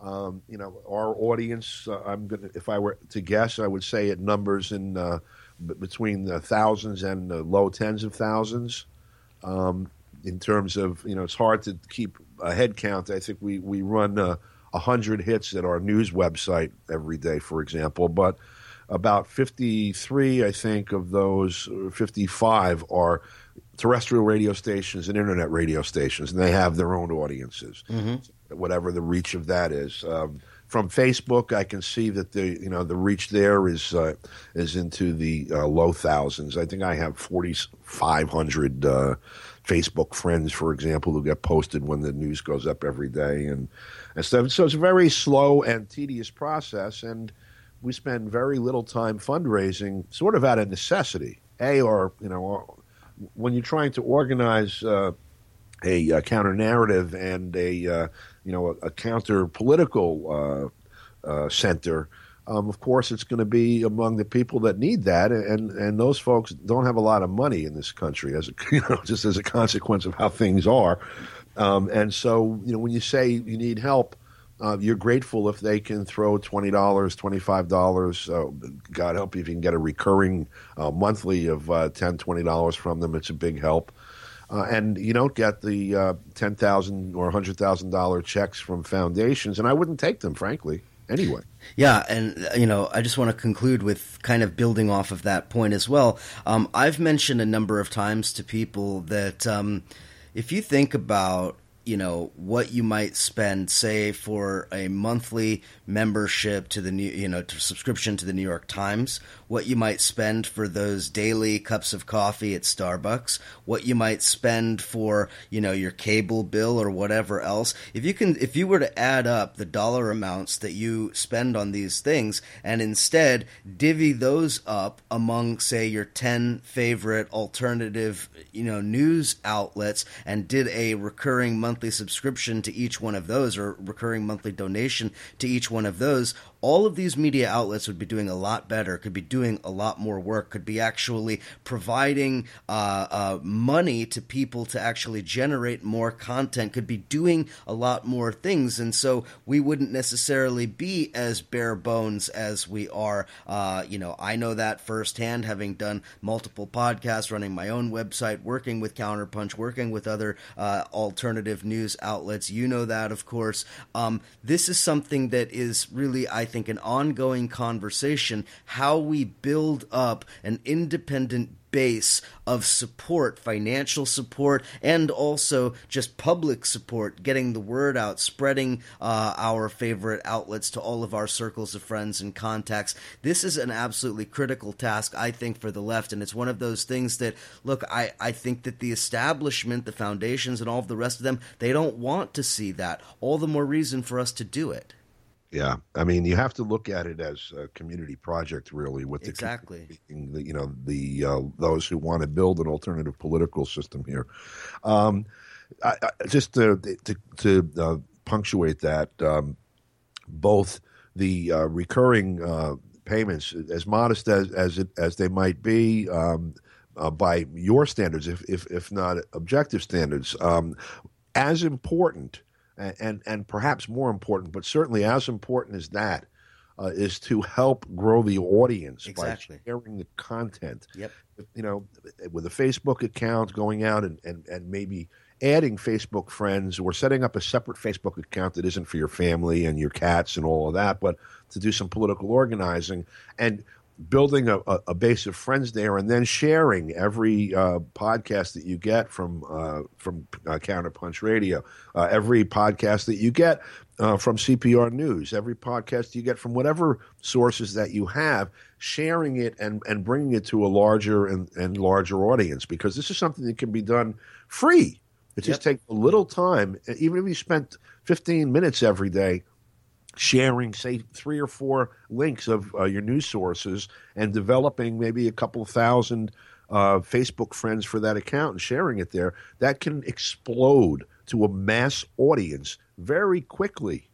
Um, you know, our audience, uh, I'm gonna, if I were to guess, I would say it numbers in uh, between the thousands and the low tens of thousands. Um, in terms of, you know, it's hard to keep a head count. I think we we run uh, a hundred hits at our news website every day, for example, but about 53, I think, of those uh, 55 are terrestrial radio stations and internet radio stations, and they have their own audiences, whatever the reach of that is. Um, from Facebook, I can see that the you know the reach there is uh, is into the uh, low thousands. I think I have forty five hundred uh, Facebook friends, for example, who get posted when the news goes up every day, and and stuff. So it's a very slow and tedious process, and we spend very little time fundraising, sort of out of necessity. A or you know, when you're trying to organize uh, a, uh counter narrative and a uh, you know a, a counter political uh, uh, center. Um, of course, it's going to be among the people that need that, and and those folks don't have a lot of money in this country, as a, you know, just as a consequence of how things are. Um, and so, you know, when you say you need help, uh, you're grateful if they can throw twenty dollars, twenty five dollars. Uh, God help you if you can get a recurring uh, monthly of uh, ten, twenty dollars from them. It's a big help. Uh, and you don't get the uh, ten thousand or hundred thousand dollar checks from foundations, and I wouldn't take them, frankly. Anyway, Yeah, and you know, I just want to conclude with kind of building off of that point as well. Um, I've mentioned a number of times to people that um, if you think about you know what you might spend say for a monthly membership to the new you know to subscription to the New York Times what you might spend for those daily cups of coffee at Starbucks what you might spend for you know your cable bill or whatever else. If you can if you were to add up the dollar amounts that you spend on these things and instead divvy those up among say your 10 favorite alternative you know news outlets and did a recurring monthly subscription to each one of those or recurring monthly donation to each one of those all of these media outlets would be doing a lot better, could be doing a lot more work, could be actually providing uh, uh, money to people to actually generate more content, could be doing a lot more things. And so we wouldn't necessarily be as bare bones as we are. Uh, you know, I know that firsthand, having done multiple podcasts, running my own website, working with Counterpunch, working with other uh, alternative news outlets. You know that, of course. Um, this is something that is really, I think, an ongoing conversation how we build up an independent base of support, financial support, and also just public support, getting the word out, spreading uh, our favorite outlets to all of our circles of friends and contacts. This is an absolutely critical task, I think, for the left, and it's one of those things that, look, I, I think that the establishment, the foundations, and all of the rest of them, they don't want to see that. All the more reason for us to do it. Yeah, I mean, you have to look at it as a community project, really, with the Exactly. the, you know the uh, those who want to build an alternative political system here. Um, I, I, just to to, to uh, punctuate that, um, both the uh, recurring uh, payments, as modest as as it, as they might be. Um, uh, by your standards, if, if if not objective standards, um, as important and, and and perhaps more important, but certainly as important as that, uh, is to help grow the audience Exactly. by sharing the content. Yep. You know, with a Facebook account, going out and, and, and maybe adding Facebook friends or setting up a separate Facebook account that isn't for your family and your cats and all of that, but to do some political organizing and building a, a, base of friends there and then sharing every uh, podcast that you get from uh, from uh, Counterpunch Radio, uh, every podcast that you get uh, from CPR News, every podcast you get from whatever sources that you have, sharing it and, and bringing it to a larger and, and larger audience because this is something that can be done free. It just takes a little time, even if you spent 15 minutes every day sharing, say, three or four links of uh, your news sources and developing maybe a couple thousand uh, Facebook friends for that account and sharing it there, that can explode to a mass audience very quickly.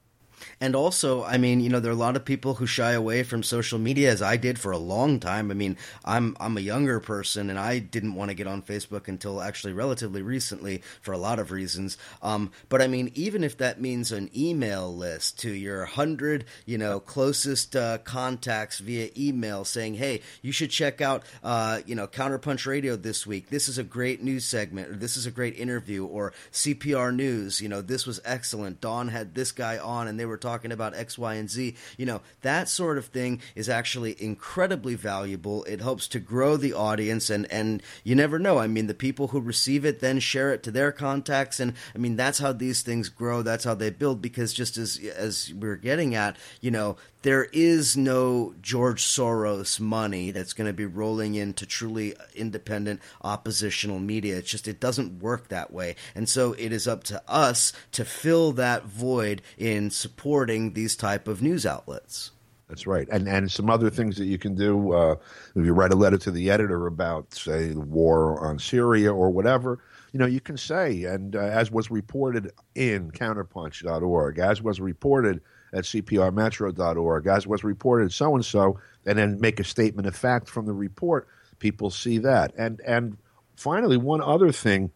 And also, I mean, you know, there are a lot of people who shy away from social media, as I did for a long time. I mean, I'm I'm a younger person, and I didn't want to get on Facebook until actually relatively recently for a lot of reasons. Um, but I mean, even if that means an email list to your hundred, you know, closest uh, contacts via email, saying, "Hey, you should check out, uh, you know, Counterpunch Radio this week. This is a great news segment, or this is a great interview, or CPR News. You know, this was excellent. Don had this guy on, and they were talking about X, Y, and Z. You know, that sort of thing is actually incredibly valuable. It helps to grow the audience, and and you never know. I mean, the people who receive it then share it to their contacts, and I mean that's how these things grow. That's how they build. Because just as as we're getting at, you know, there is no George Soros money that's going to be rolling into truly independent oppositional media. It's just it doesn't work that way, and so it is up to us to fill that void in supporting these type of news outlets. That's right, and and some other things that you can do. Uh, if you write a letter to the editor about, say, the war on Syria or whatever, you know, you can say, and uh, as was reported in Counterpunch.org, as was reported at CPRmetro.org, as was reported so and so, and then make a statement of fact from the report. People see that, and and finally, one other thing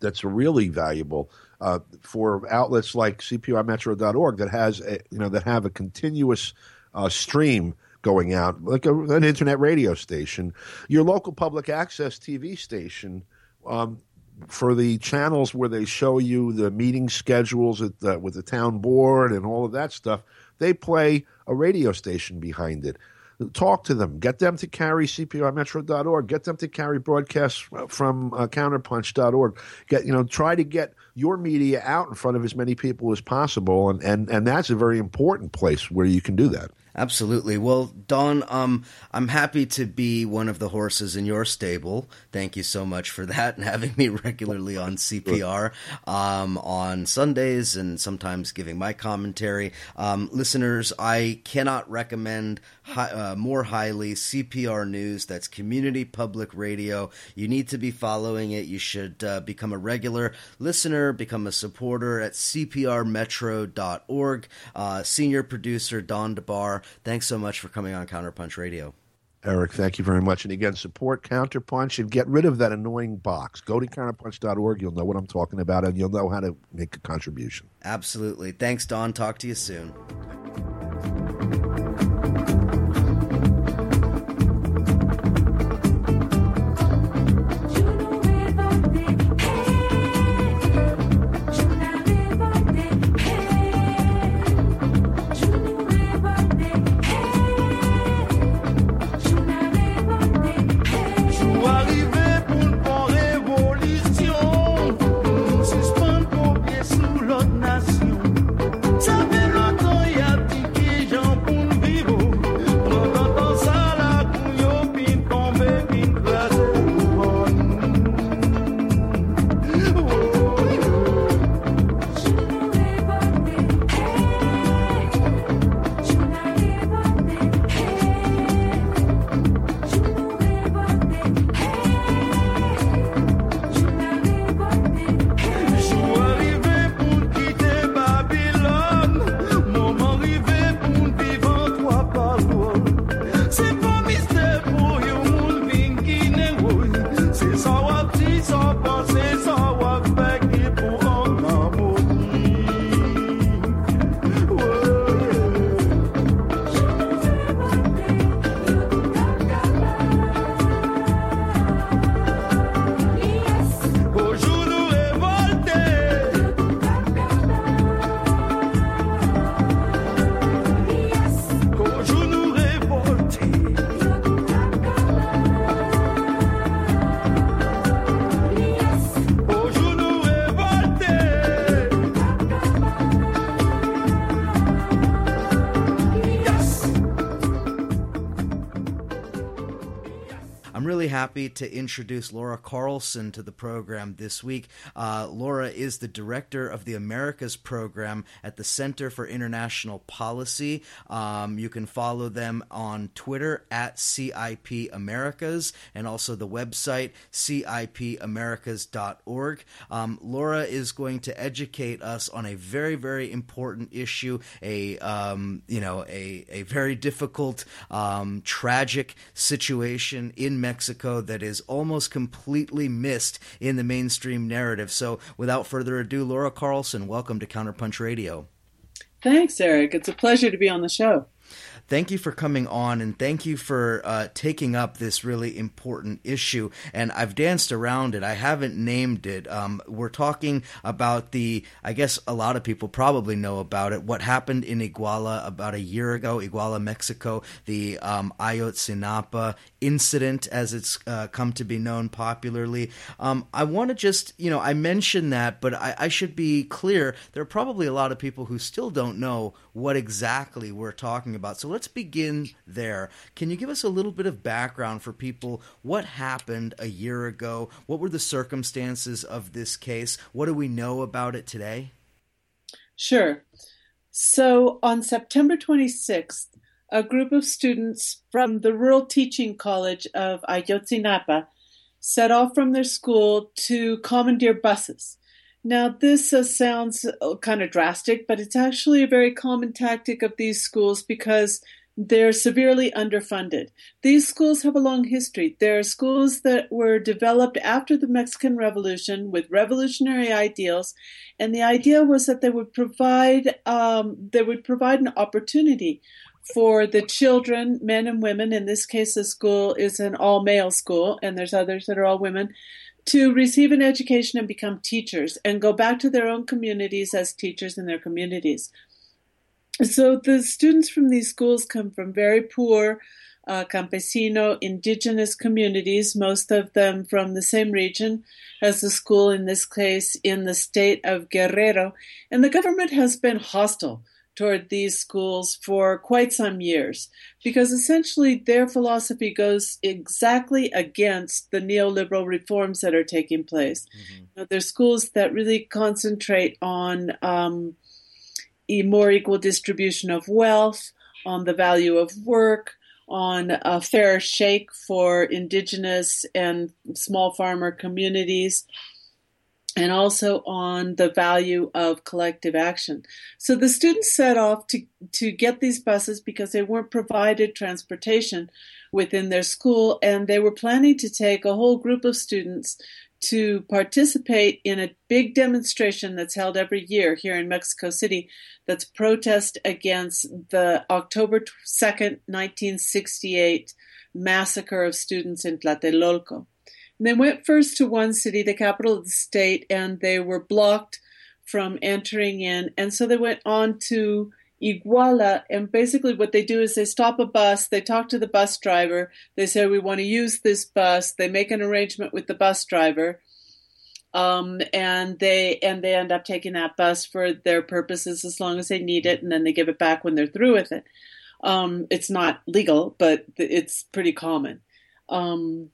that's really valuable uh, for outlets like CPRmetro.org that has a, you know that have a continuous uh, stream going out, like a, an internet radio station, your local public access TV station. Um, for the channels where they show you the meeting schedules the, with the town board and all of that stuff, they play a radio station behind it. Talk to them. Get them to carry CPRmetro.org. Get them to carry broadcasts from uh, Counterpunch.org. Get you know, try to get your media out in front of as many people as possible, and and and that's a very important place where you can do that. Absolutely. Well, Don, um, I'm happy to be one of the horses in your stable. Thank you so much for that and having me regularly on CPR um, on Sundays and sometimes giving my commentary. Um, listeners, I cannot recommend hi- uh, more highly CPR News. That's Community Public Radio. You need to be following it. You should uh, become a regular listener, become a supporter at CPRmetro.org. Uh, senior producer Don DeBar thanks so much for coming on Counterpunch Radio. Eric, thank you very much. And again, support Counterpunch and get rid of that annoying box. Go to counterpunch.org. You'll know what I'm talking about and you'll know how to make a contribution. Absolutely. Thanks, Don. Talk to you soon. Really happy to introduce Laura Carlsen to the program this week. Uh, Laura is the director of the Americas program at the Center for International Policy. Um, you can follow them on Twitter at CIP Americas and also the website cipamericas.org. Um, Laura is going to educate us on a very, very important issue, a um, you know a a very difficult, um, tragic situation in Mexico that is almost completely missed in the mainstream narrative. So, without further ado, Laura Carlsen, welcome to Counterpunch Radio. Thanks, Eric. It's a pleasure to be on the show thank you for coming on and thank you for uh, taking up this really important issue. And I've danced around it. I haven't named it. Um, we're talking about the, I guess a lot of people probably know about it, what happened in Iguala about a year ago, Iguala, Mexico, the um, Ayotzinapa incident, as it's uh, come to be known popularly. Um, I want to just, you know, I mentioned that, but I, I should be clear. There are probably a lot of people who still don't know what exactly we're talking about. So let's begin there. Can you give us a little bit of background for people? What happened a year ago? What were the circumstances of this case? What do we know about it today? Sure. So on September 26th, a group of students from the Rural Teaching College of Ayotzinapa set off from their school to commandeer buses now, this uh, sounds uh, kind of drastic, but it's actually a very common tactic of these schools because they're severely underfunded. These schools have a long history. There are schools that were developed after the Mexican Revolution with revolutionary ideals, and the idea was that they would provide um, they would provide an opportunity for the children, men and women. In this case, the school is an all male school, and there's others that are all women to receive an education and become teachers and go back to their own communities as teachers in their communities. So the students from these schools come from very poor uh, campesino indigenous communities, most of them from the same region as the school, in this case, in the state of Guerrero. And the government has been hostile toward these schools for quite some years because essentially their philosophy goes exactly against the neoliberal reforms that are taking place. Mm-hmm. They're schools that really concentrate on um, a more equal distribution of wealth, on the value of work, on a fair shake for indigenous and small farmer communities and also on the value of collective action. So the students set off to, to get these buses because they weren't provided transportation within their school, and they were planning to take a whole group of students to participate in a big demonstration that's held every year here in Mexico City that's protest against the October 2nd, 1968 massacre of students in Tlatelolco. They went first to one city, the capital of the state, and they were blocked from entering in. And so they went on to Iguala, and basically what they do is they stop a bus, they talk to the bus driver, they say, We want to use this bus, they make an arrangement with the bus driver. Um, and they and they end up taking that bus for their purposes as long as they need it, and then they give it back when they're through with it. Um, it's not legal, but it's pretty common. Um,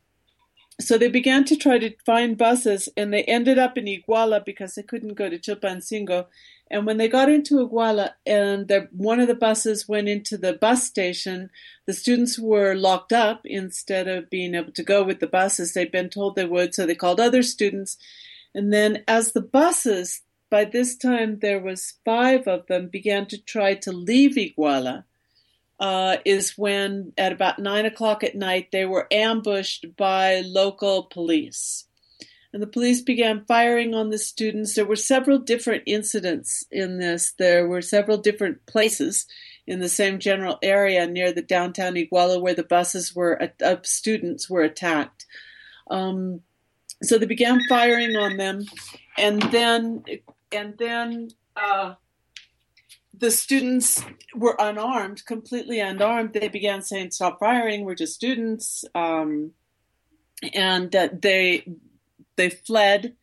so they began to try to find buses and they ended up in Iguala because they couldn't go to Chilpancingo. And when they got into Iguala and the, one of the buses went into the bus station, the students were locked up instead of being able to go with the buses. They'd been told they would, so they called other students. And then as the buses, by this time there was five of them, began to try to leave Iguala, uh, is when at about nine o'clock at night they were ambushed by local police. And the police began firing on the students. There were several different incidents in this. There were several different places in the same general area near the downtown Iguala where the buses were of students were attacked. Um, so they began firing on them, and then and then uh, the students were unarmed, completely unarmed. They began saying, "Stop firing! We're just students," um, and uh, they they fled.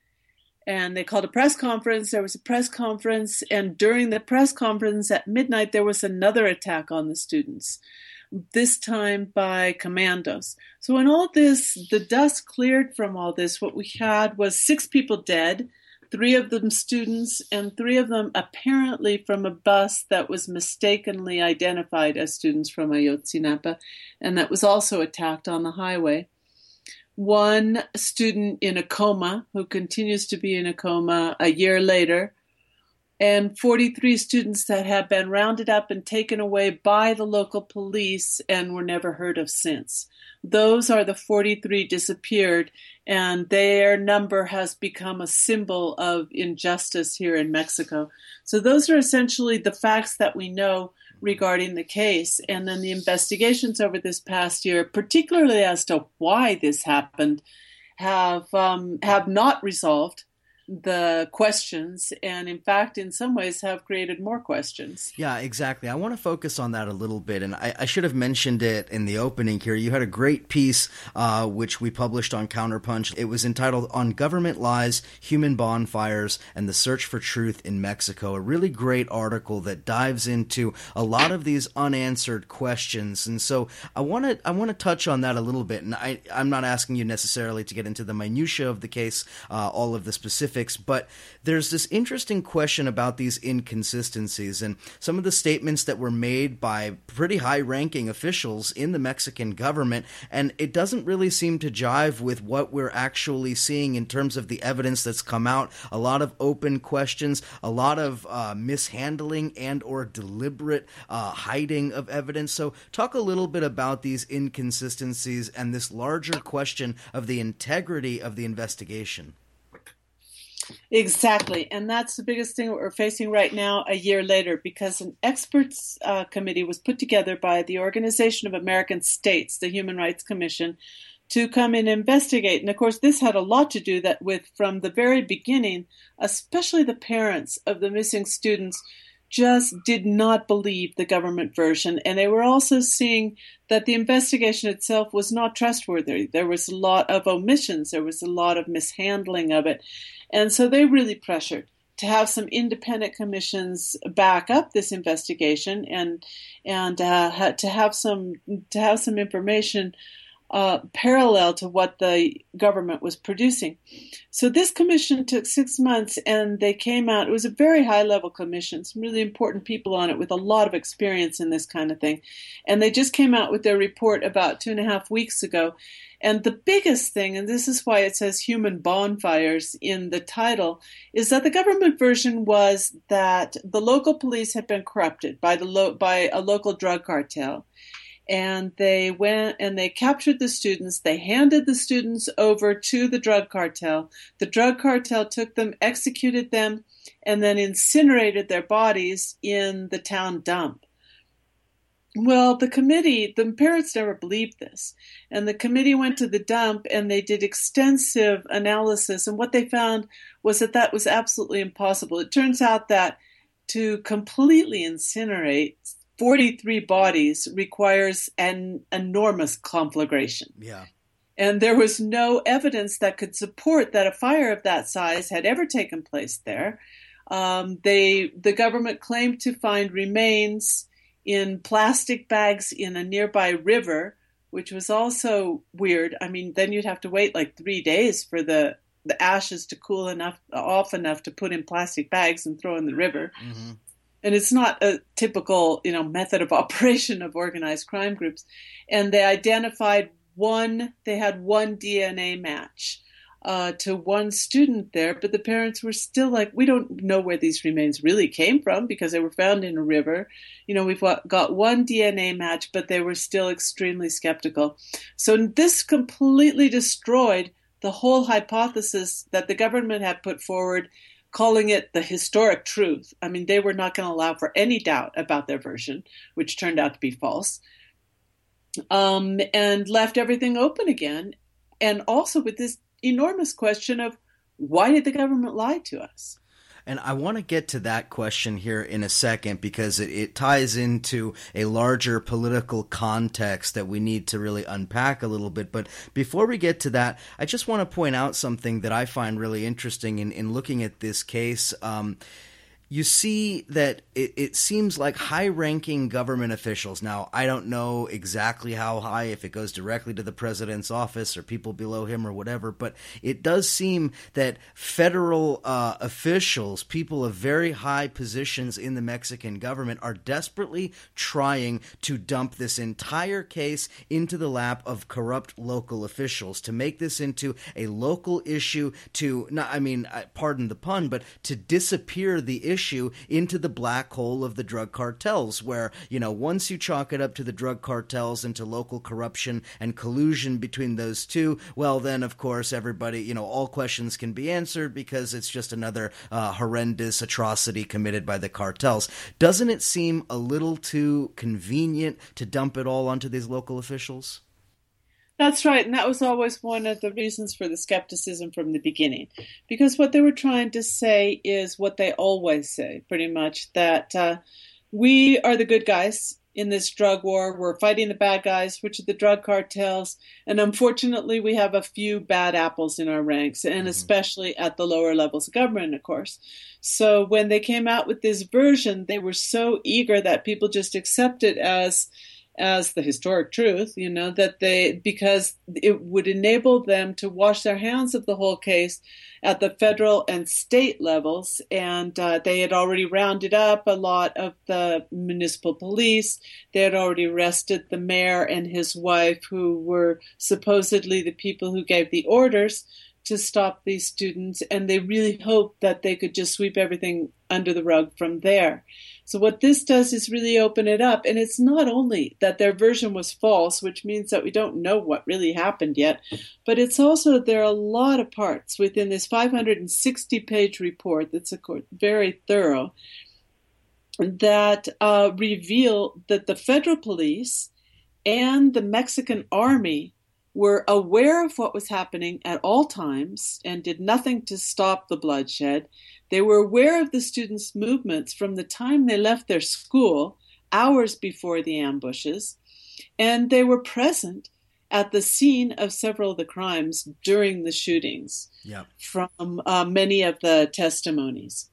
And they called a press conference. There was a press conference, and during the press conference at midnight, there was another attack on the students. this time by commandos. So, in all this, the dust cleared from all this. What we had was six people dead, three of them students, and three of them apparently from a bus that was mistakenly identified as students from Ayotzinapa and that was also attacked on the highway. One student in a coma who continues to be in a coma a year later and 43 students that have been rounded up and taken away by the local police and were never heard of since. Those are the 43 disappeared, and their number has become a symbol of injustice here in Mexico. So, those are essentially the facts that we know regarding the case. And then the investigations over this past year, particularly as to why this happened, have um, have not resolved the questions and in fact in some ways have created more questions. Yeah exactly. I want to focus on that a little bit and i, I should have mentioned it in the opening here. You had a great piece uh, which we published on counterpunch. It was entitled on government lies human bonfires and the search for truth in mexico a really great article that dives into a lot of these unanswered questions. And so i want to i want to touch on that a little bit and i i'm not asking you necessarily to get into the minutia of the case uh, all of the specifics but there's this interesting question about these inconsistencies and some of the statements that were made by pretty high ranking officials in the Mexican government. And it doesn't really seem to jive with what we're actually seeing in terms of the evidence that's come out. A lot of open questions, a lot of uh, mishandling and or deliberate uh, hiding of evidence. So talk a little bit about these inconsistencies and this larger question of the integrity of the investigation. Exactly. And that's the biggest thing we're facing right now, a year later, because an experts uh, committee was put together by the Organization of American States, the Human Rights Commission, to come and investigate. And of course, this had a lot to do that with from the very beginning, especially the parents of the missing students just did not believe the government version. And they were also seeing that the investigation itself was not trustworthy. There was a lot of omissions, there was a lot of mishandling of it. And so they really pressured to have some independent commissions back up this investigation and and uh, to have some to have some information uh, parallel to what the government was producing. So this commission took six months, and they came out. It was a very high level commission, some really important people on it with a lot of experience in this kind of thing, and they just came out with their report about two and a half weeks ago. And the biggest thing, and this is why it says human bonfires in the title, is that the government version was that the local police had been corrupted by the lo- by a local drug cartel and they went and they captured the students. They handed the students over to the drug cartel. The drug cartel took them, executed them, and then incinerated their bodies in the town dump. Well, the committee, the parents never believed this. And the committee went to the dump and they did extensive analysis. And what they found was that that was absolutely impossible. It turns out that to completely incinerate 43 bodies requires an enormous conflagration. Yeah. And there was no evidence that could support that a fire of that size had ever taken place there. Um, they, the government claimed to find remains in plastic bags in a nearby river, which was also weird. I mean, then you'd have to wait like three days for the the ashes to cool enough off enough to put in plastic bags and throw in the river. Mm-hmm and it's not a typical you know method of operation of organized crime groups. And they identified one they had one dna match uh, to one student there but the parents were still like we don't know where these remains really came from because they were found in a river. You know we've got one dna match but they were still extremely skeptical. So this completely destroyed the whole hypothesis that the government had put forward calling it the historic truth. I mean, they were not going to allow for any doubt about their version, which turned out to be false, um, and left everything open again. And also with this enormous question of why did the government lie to us? And I want to get to that question here in a second because it, it, ties into a larger political context that we need to really unpack a little bit. But before we get to that, I just want to point out something that I find really interesting in, in looking at this case. Um, you see that it, it seems like high ranking government officials. Now, I don't know exactly how high, if it goes directly to the president's office or people below him or whatever, but it does seem that federal uh, officials, people of very high positions in the Mexican government, are desperately trying to dump this entire case into the lap of corrupt local officials, to make this into a local issue, to, not, I mean, pardon the pun, but to disappear the issue issue into the black hole of the drug cartels, where, you know, once you chalk it up to the drug cartels and to local corruption and collusion between those two, well, then, of course, everybody, you know, all questions can be answered because it's just another uh, horrendous atrocity committed by the cartels. Doesn't it seem a little too convenient to dump it all onto these local officials? That's right. And that was always one of the reasons for the skepticism from the beginning. Because what they were trying to say is what they always say, pretty much that uh, we are the good guys in this drug war. We're fighting the bad guys, which are the drug cartels. And unfortunately, we have a few bad apples in our ranks, and mm-hmm. especially at the lower levels of government, of course. So when they came out with this version, they were so eager that people just accept it as as the historic truth, you know, that they, because it would enable them to wash their hands of the whole case at the federal and state levels. And uh, they had already rounded up a lot of the municipal police. They had already arrested the mayor and his wife, who were supposedly the people who gave the orders to stop these students. And they really hoped that they could just sweep everything under the rug from there. So what this does is really open it up. And it's not only that their version was false, which means that we don't know what really happened yet, but it's also there are a lot of parts within this 560 page report that's very thorough that uh, reveal that the federal police and the Mexican army were aware of what was happening at all times and did nothing to stop the bloodshed. They were aware of the students' movements from the time they left their school, hours before the ambushes, and they were present at the scene of several of the crimes during the shootings yep. from uh, many of the testimonies.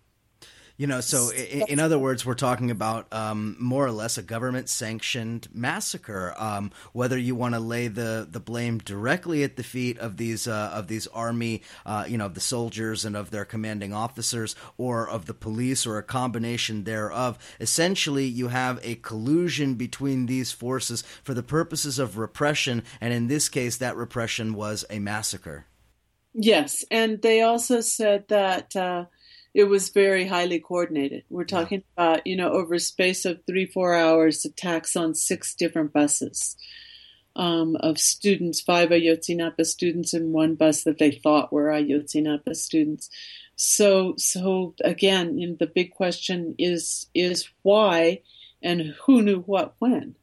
You know, so in, in, other words, we're talking about um, more or less a government sanctioned massacre. Um, whether you want to lay the, the blame directly at the feet of these uh, of these army, uh, you know, of the soldiers and of their commanding officers, or of the police, or a combination thereof, essentially you have a collusion between these forces for the purposes of repression, and in this case, that repression was a massacre. Yes, and they also said that. Uh, it was very highly coordinated. We're talking about, you know, over a space of three, four hours, attacks on six different buses um, of students, five Ayotzinapa students in one bus that they thought were Ayotzinapa students. So, so again, you know, the big question is is why and who knew what when.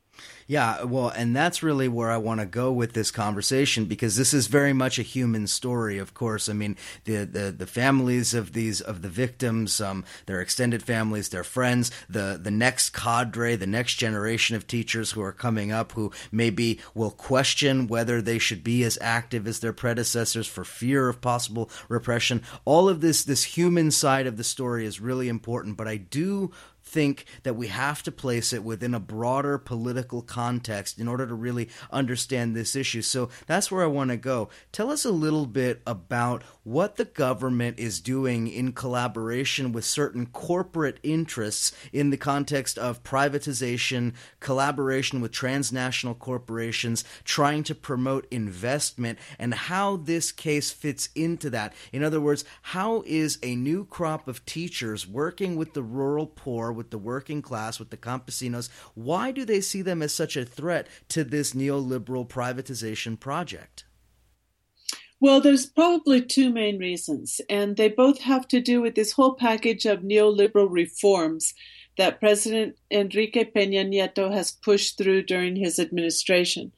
Yeah, well, and that's really where I want to go with this conversation because this is very much a human story. Of course, I mean the the, the families of these of the victims, um, their extended families, their friends, the the next cadre, the next generation of teachers who are coming up, who maybe will question whether they should be as active as their predecessors for fear of possible repression. All of this this human side of the story is really important, but I do think that we have to place it within a broader political context in order to really understand this issue. So that's where I want to go. Tell us a little bit about what the government is doing in collaboration with certain corporate interests in the context of privatization, collaboration with transnational corporations, trying to promote investment, and how this case fits into that. In other words, how is a new crop of teachers working with the rural poor? With the working class, with the campesinos. Why do they see them as such a threat to this neoliberal privatization project? Well, there's probably two main reasons, and they both have to do with this whole package of neoliberal reforms that President Enrique Peña Nieto has pushed through during his administration.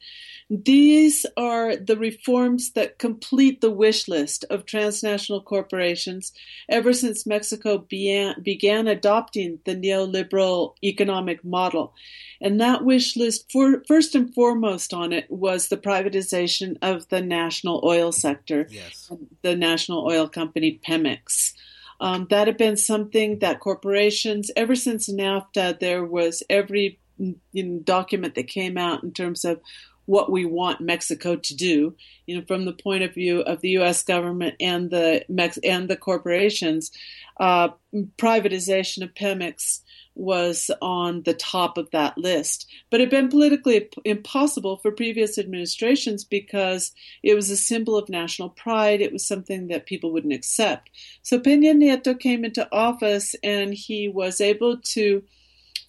These are the reforms that complete the wish list of transnational corporations ever since Mexico began, began adopting the neoliberal economic model. And that wish list, for, first and foremost on it, was the privatization of the national oil sector, yes. the national oil company Pemex. Um, that had been something that corporations, ever since NAFTA, there was every you know, document that came out in terms of what we want Mexico to do, you know, from the point of view of the U.S. government and the Mex- and the corporations, uh, privatization of Pemex was on the top of that list. But it had been politically impossible for previous administrations because it was a symbol of national pride. It was something that people wouldn't accept. So Peña Nieto came into office and he was able to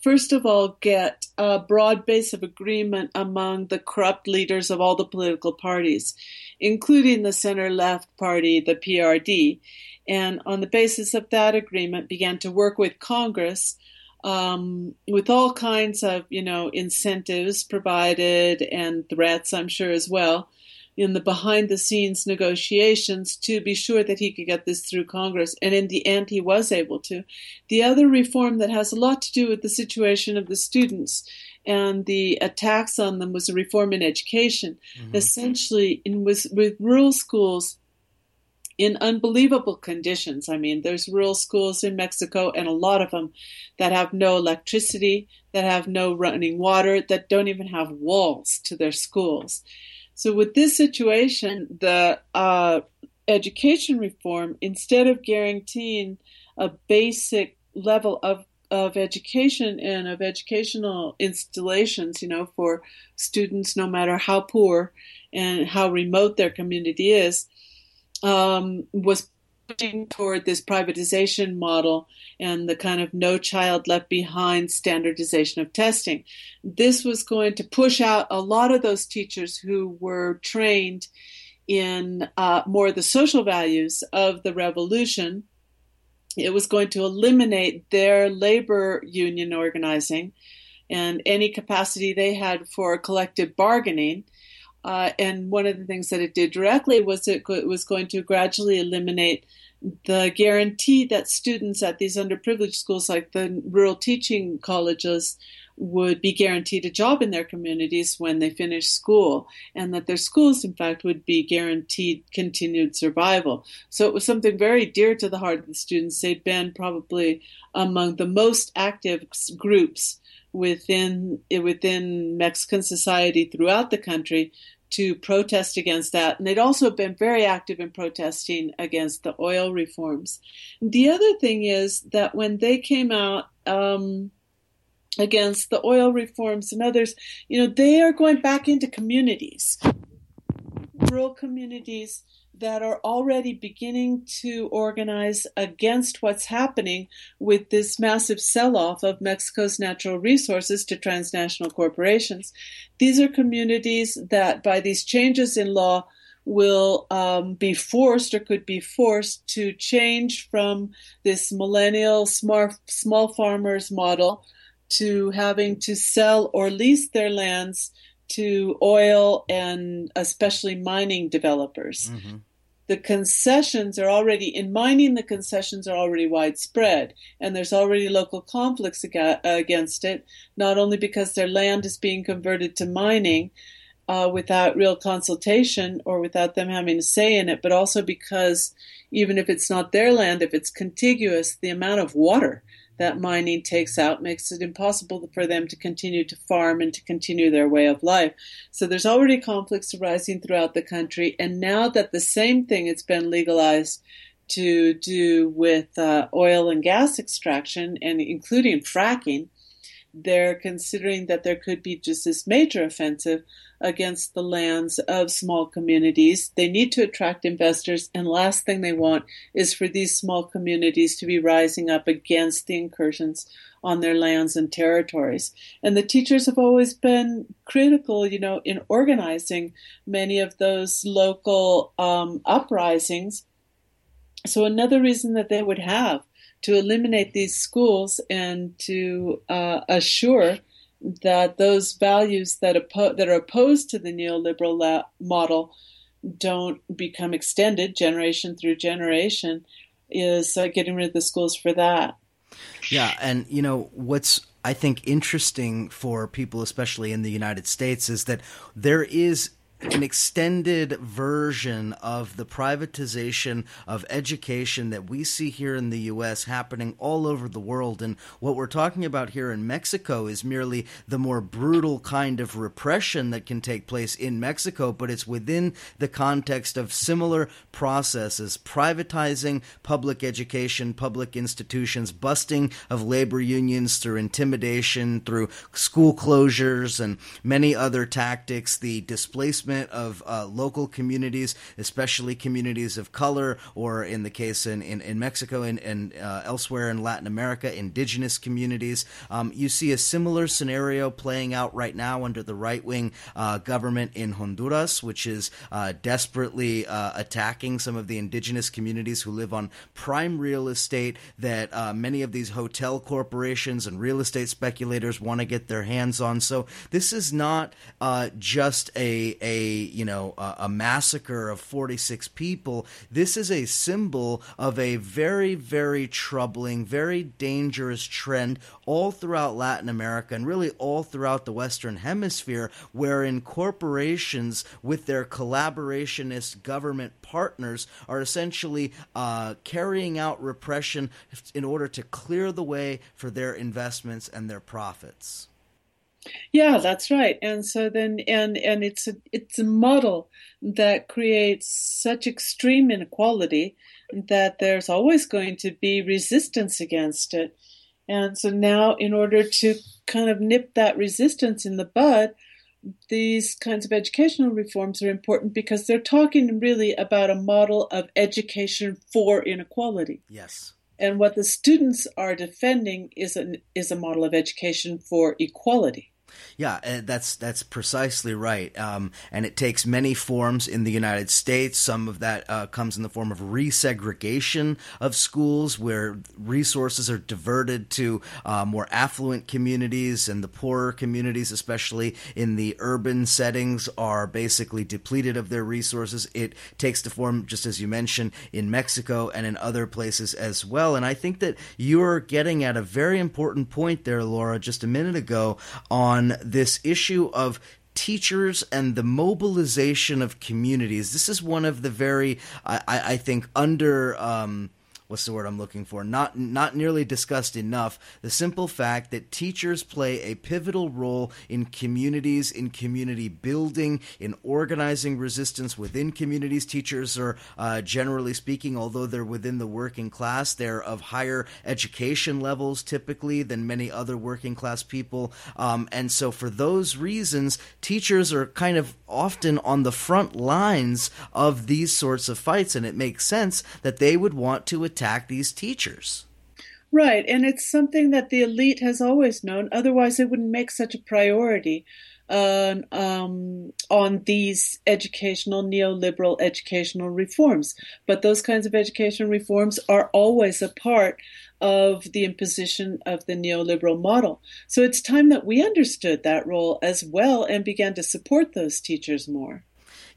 first of all, get a broad base of agreement among the corrupt leaders of all the political parties, including the center left party, the PRD. And on the basis of that agreement, began to work with Congress um, with all kinds of, you know, incentives provided and threats, I'm sure, as well, in the behind the scenes negotiations to be sure that he could get this through Congress. And in the end, he was able to. The other reform that has a lot to do with the situation of the students and the attacks on them was a reform in education. Mm-hmm. Essentially, in, with, with rural schools, in unbelievable conditions. I mean, there's rural schools in Mexico, and a lot of them that have no electricity, that have no running water, that don't even have walls to their schools. So with this situation, the uh, education reform, instead of guaranteeing a basic level of of education and of educational installations, you know, for students, no matter how poor and how remote their community is, um, was toward this privatization model and the kind of no child left behind standardization of testing. This was going to push out a lot of those teachers who were trained in uh, more the social values of the revolution. It was going to eliminate their labor union organizing and any capacity they had for collective bargaining. Uh, and one of the things that it did directly was it, was going to gradually eliminate the guarantee that students at these underprivileged schools, like the rural teaching colleges, would be guaranteed a job in their communities when they finish school, and that their schools, in fact, would be guaranteed continued survival. So it was something very dear to the heart of the students. They'd been probably among the most active groups within within Mexican society throughout the country to protest against that. And they'd also been very active in protesting against the oil reforms. The other thing is that when they came out um, against the oil reforms and others, you know, they are going back into communities, rural communities that are already beginning to organize against what's happening with this massive sell off of Mexico's natural resources to transnational corporations. These are communities that, by these changes in law, will um, be forced or could be forced to change from this millennial smart, small farmers model to having to sell or lease their lands to oil and especially mining developers. Mm-hmm the concessions are already in mining the concessions are already widespread and there's already local conflicts against it not only because their land is being converted to mining uh, without real consultation or without them having a say in it but also because even if it's not their land if it's contiguous the amount of water that mining takes out makes it impossible for them to continue to farm and to continue their way of life. So there's already conflicts arising throughout the country, and now that the same thing has been legalized to do with uh, oil and gas extraction and including fracking, they're considering that there could be just this major offensive against the lands of small communities. They need to attract investors, and last thing they want is for these small communities to be rising up against the incursions on their lands and territories. And the teachers have always been critical, you know, in organizing many of those local um, uprisings. So another reason that they would have to eliminate these schools and to uh, assure that those values that, oppo- that are opposed to the neoliberal la- model don't become extended generation through generation is uh, getting rid of the schools for that. Yeah, and you know what's I think interesting for people, especially in the United States, is that there is an extended version of the privatization of education that we see here in the U.S. happening all over the world. And what we're talking about here in Mexico is merely the more brutal kind of repression that can take place in Mexico, but it's within the context of similar processes privatizing public education, public institutions, busting of labor unions through intimidation, through school closures, and many other tactics, the displacement of uh, local communities, especially communities of color, or in the case in, in, in Mexico and, and uh, elsewhere in Latin America, indigenous communities. Um, you see a similar scenario playing out right now under the right wing uh, government in Honduras, which is uh, desperately uh, attacking some of the indigenous communities who live on prime real estate that uh, many of these hotel corporations and real estate speculators want to get their hands on. So this is not just a, a you know a, a massacre of 46 people. This is a symbol of a very very troubling, very dangerous trend all throughout Latin America and really all throughout the Western Hemisphere, wherein corporations with their collaborationist government partners are essentially uh, carrying out repression in order to clear the way for their investments and their profits. Yeah, that's right. And so then, and and it's a it's a model that creates such extreme inequality that there's always going to be resistance against it. And so now, in order to kind of nip that resistance in the bud, these kinds of educational reforms are important because they're talking really about a model of education for inequality. Yes. And what the students are defending is an is a model of education for equality. Yeah, that's that's precisely right. Um, and it takes many forms in the United States. Some of that uh, comes in the form of resegregation of schools, where resources are diverted to uh, more affluent communities, and the poorer communities, especially in the urban settings, are basically depleted of their resources. It takes the form, just as you mentioned, in Mexico and in other places as well. And I think that you're getting at a very important point there, Laura, just a minute ago on this issue of teachers and the mobilization of communities. This is one of the very, I, I think, under. Um, what's the word I'm looking for? Not not nearly discussed enough. The simple fact that teachers play a pivotal role in communities, in community building, in organizing resistance within communities. Teachers are uh, generally speaking, although they're within the working class, they're of higher education levels typically than many other working class people. Um, and so, for those reasons, teachers are kind of often on the front lines of these sorts of fights, and it makes sense that they would want to attack these teachers. Right, and it's something that the elite has always known. Otherwise, they wouldn't make such a priority uh, um, on these educational, neoliberal educational reforms. But those kinds of educational reforms are always a part of the imposition of the neoliberal model. So it's time that we understood that role as well and began to support those teachers more.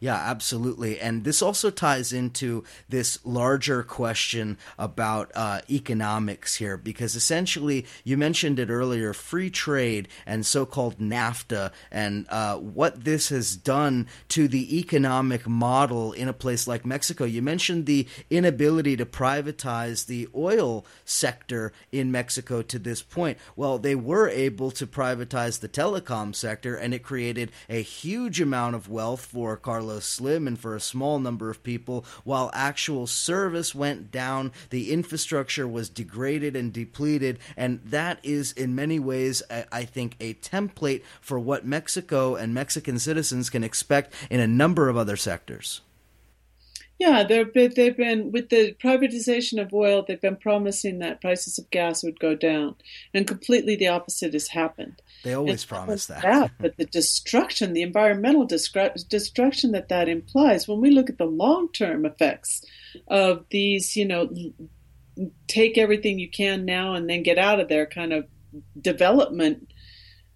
Yeah, absolutely. And this also ties into this larger question about uh, economics here, because essentially, you mentioned it earlier free trade and so called NAFTA, and uh, what this has done to the economic model in a place like Mexico. You mentioned the inability to privatize the oil sector in Mexico to this point. Well, they were able to privatize the telecom sector, and it created a huge amount of wealth for Carlos Slim and for a small number of people, while actual service went down, the infrastructure was degraded and depleted, and that is in many ways, I think, a template for what Mexico and Mexican citizens can expect in a number of other sectors. Yeah, they've been, they've been with the privatization of oil. They've been promising that prices of gas would go down, and completely the opposite has happened. They always promise that. that. But the destruction, the environmental destruction that that implies, when we look at the long term effects of these, you know, take everything you can now and then get out of there kind of development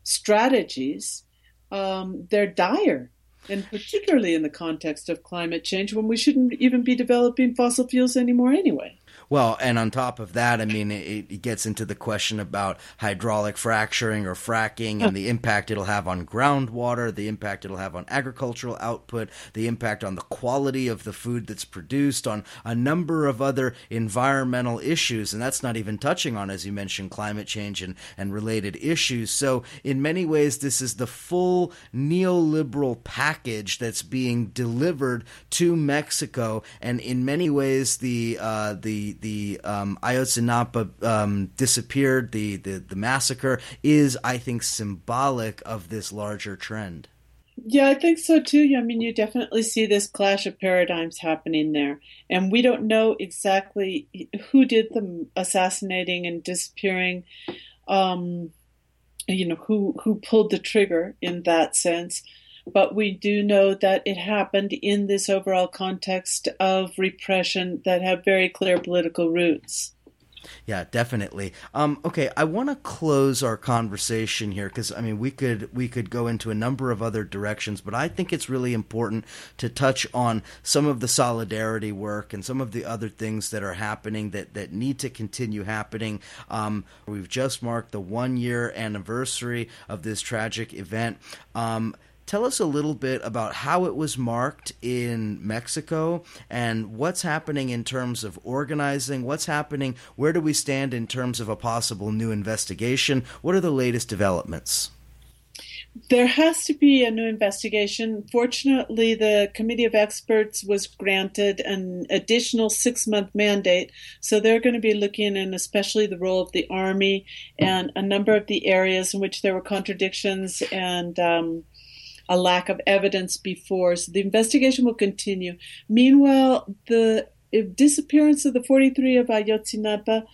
strategies, um, they're dire. And particularly in the context of climate change, when we shouldn't even be developing fossil fuels anymore anyway. Well, and on top of that, I mean, it, it, gets into the question about hydraulic fracturing or fracking and the impact it'll have on groundwater, the impact it'll have on agricultural output, the impact on the quality of the food that's produced, on a number of other environmental issues. And that's not even touching on, as you mentioned, climate change and, and related issues. So, in many ways, this is the full neoliberal package that's being delivered to Mexico. And in many ways, the, uh, the, the um, Ayotzinapa um, disappeared, the, the the massacre is, I think, symbolic of this larger trend. Yeah, I think so too. I mean, you definitely see this clash of paradigms happening there. And we don't know exactly who did the assassinating and disappearing, um, you know, who, who pulled the trigger in that sense but we do know that it happened in this overall context of repression that have very clear political roots. Yeah, definitely. Um, okay, I want to close our conversation here because I mean we could we could go into a number of other directions, but I think it's really important to touch on some of the solidarity work and some of the other things that are happening that that need to continue happening. Um, we've just marked the one year anniversary of this tragic event. Um, Tell us a little bit about how it was marked in Mexico and what's happening in terms of organizing, what's happening, where do we stand in terms of a possible new investigation? What are the latest developments? There has to be a new investigation. Fortunately, the committee of experts was granted an additional six month mandate. So they're going to be looking in especially the role of the Army and a number of the areas in which there were contradictions and um, a lack of evidence before. So the investigation will continue. Meanwhile, the disappearance of the 43 of Ayotzinapa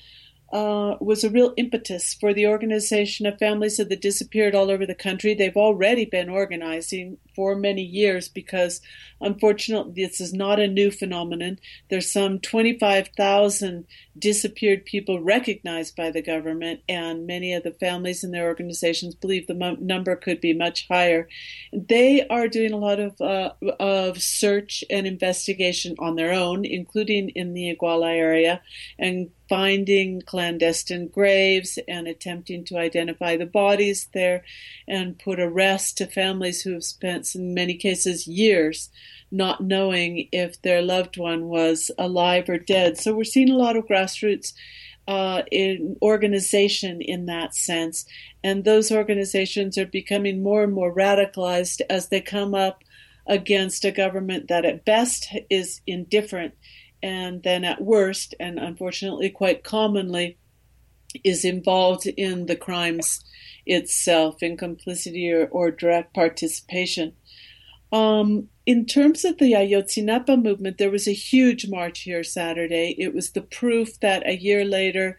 uh, was a real impetus for the organization of families that disappeared all over the country. They've already been organizing for many years because unfortunately this is not a new phenomenon. There's some 25,000 disappeared people recognized by the government and many of the families and their organizations believe the number could be much higher. They are doing a lot of uh, of search and investigation on their own including in the Iguala area and finding clandestine graves and attempting to identify the bodies there and put a rest to families who have spent in many cases years not knowing if their loved one was alive or dead. So we're seeing a lot of grassroots uh, in organization in that sense, and those organizations are becoming more and more radicalized as they come up against a government that at best is indifferent, and then at worst, and unfortunately quite commonly, is involved in the crimes itself in complicity or, or direct participation. Um, in terms of the Ayotzinapa movement, there was a huge march here Saturday. It was the proof that a year later,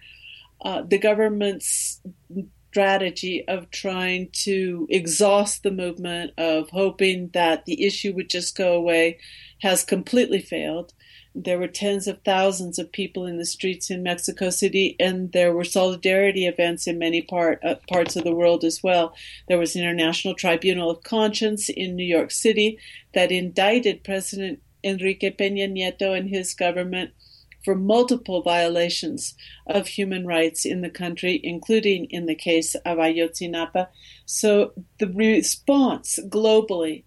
uh, the government's strategy of trying to exhaust the movement, of hoping that the issue would just go away, has completely failed. There were tens of thousands of people in the streets in Mexico City, and there were solidarity events in many part, uh, parts of the world as well. There was an International Tribunal of Conscience in New York City that indicted President Enrique Peña Nieto and his government for multiple violations of human rights in the country, including in the case of Ayotzinapa. So the response globally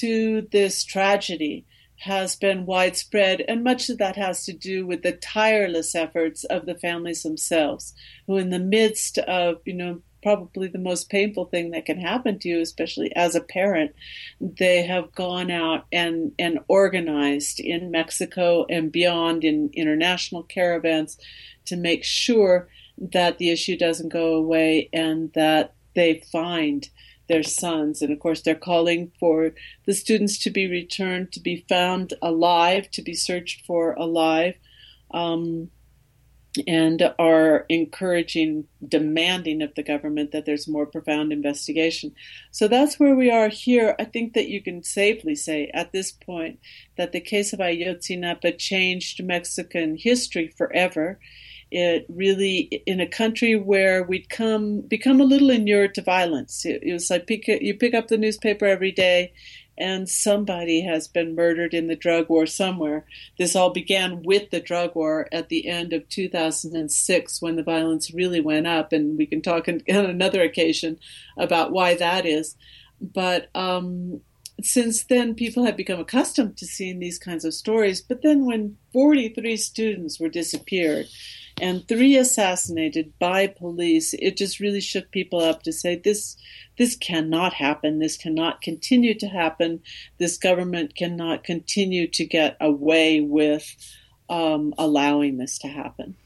to this tragedy has been widespread, and much of that has to do with the tireless efforts of the families themselves, who, in the midst of, you know, probably the most painful thing that can happen to you, especially as a parent, they have gone out and, and organized in Mexico and beyond in international caravans to make sure that the issue doesn't go away and that they find their sons. And of course, they're calling for the students to be returned, to be found alive, to be searched for alive, um, and are encouraging, demanding of the government that there's more profound investigation. So that's where we are here. I think that you can safely say at this point that the case of Ayotzinapa changed Mexican history forever it really in a country where we'd come become a little inured to violence. It, it was like pick, you pick up the newspaper every day, and somebody has been murdered in the drug war somewhere. This all began with the drug war at the end of 2006 when the violence really went up, and we can talk on another occasion about why that is. But um, since then, people have become accustomed to seeing these kinds of stories. But then, when 43 students were disappeared and three assassinated by police, it just really shook people up to say this this cannot happen. This cannot continue to happen. This government cannot continue to get away with um, allowing this to happen.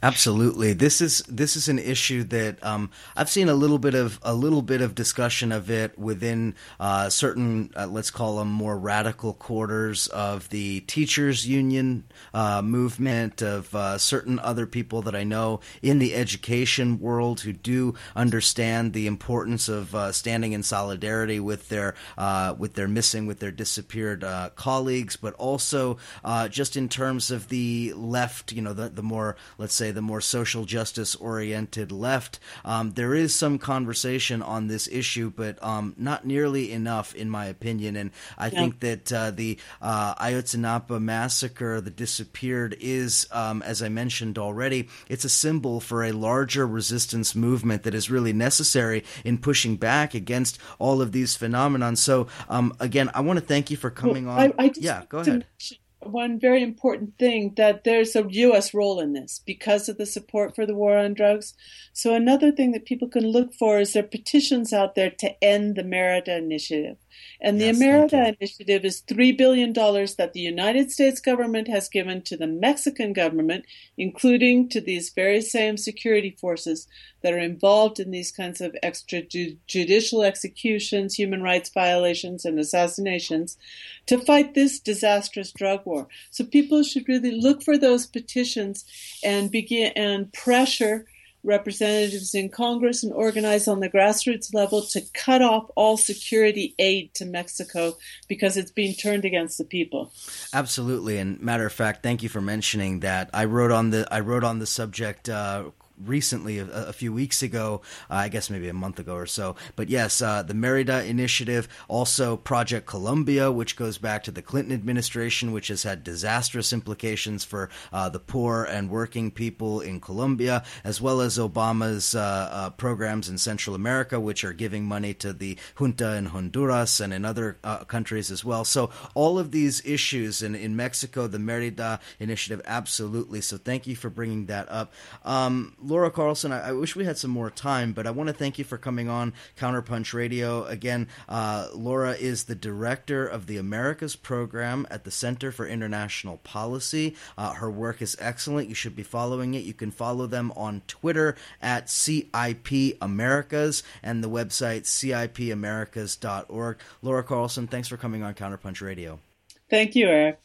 Absolutely, this is this is an issue that um, I've seen a little bit of a little bit of discussion of it within uh, certain uh, let's call them more radical quarters of the teachers union uh, movement of uh, certain other people that I know in the education world who do understand the importance of uh, standing in solidarity with their uh, with their missing with their disappeared colleagues, but also just in terms of the left, you know, the the more let's say, the more social justice oriented left. Um, there is some conversation on this issue, but um, not nearly enough, in my opinion. And I yeah. think that uh, the uh, Ayotzinapa massacre, the disappeared, is, um, as I mentioned already, it's a symbol for a larger resistance movement that is really necessary in pushing back against all of these phenomena. So, um, again, I want to thank you for coming well, on. I, I yeah, go ahead one very important thing that there's a U.S. role in this because of the support for the war on drugs. So another thing that people can look for is there are petitions out there to end the Merida Initiative. And the Merida Initiative is $3 billion that the United States government has given to the Mexican government, including to these very same security forces that are involved in these kinds of extrajudicial executions, human rights violations, and assassinations to fight this disastrous drug war. So people should really look for those petitions and begin and pressure representatives in Congress and organize on the grassroots level to cut off all security aid to Mexico because it's being turned against the people. Absolutely, and matter of fact, thank you for mentioning that. I wrote on the I wrote on the subject uh, recently, a, a, few weeks ago, uh, I guess maybe a month ago or so. But yes, uh, the Merida Initiative, also Project Colombia, which goes back to the Clinton administration, which has had disastrous implications for uh, the poor and working people in Colombia, as well as Obama's uh, uh, programs in Central America, which are giving money to the junta in Honduras and in other uh, countries as well. So all of these issues in, in Mexico, the Merida Initiative, absolutely. So thank you for bringing that up. Um, Laura Carlsen, I, I, wish we had some more time, but I want to thank you for coming on Counterpunch Radio. Again, uh, Laura is the director of the Americas program at the Center for International Policy. Uh, her work is excellent. You should be following it. You can follow them on Twitter at CIP Americas and the website cipamericas.org. Laura Carlsen, thanks for coming on Counterpunch Radio. Thank you, Eric.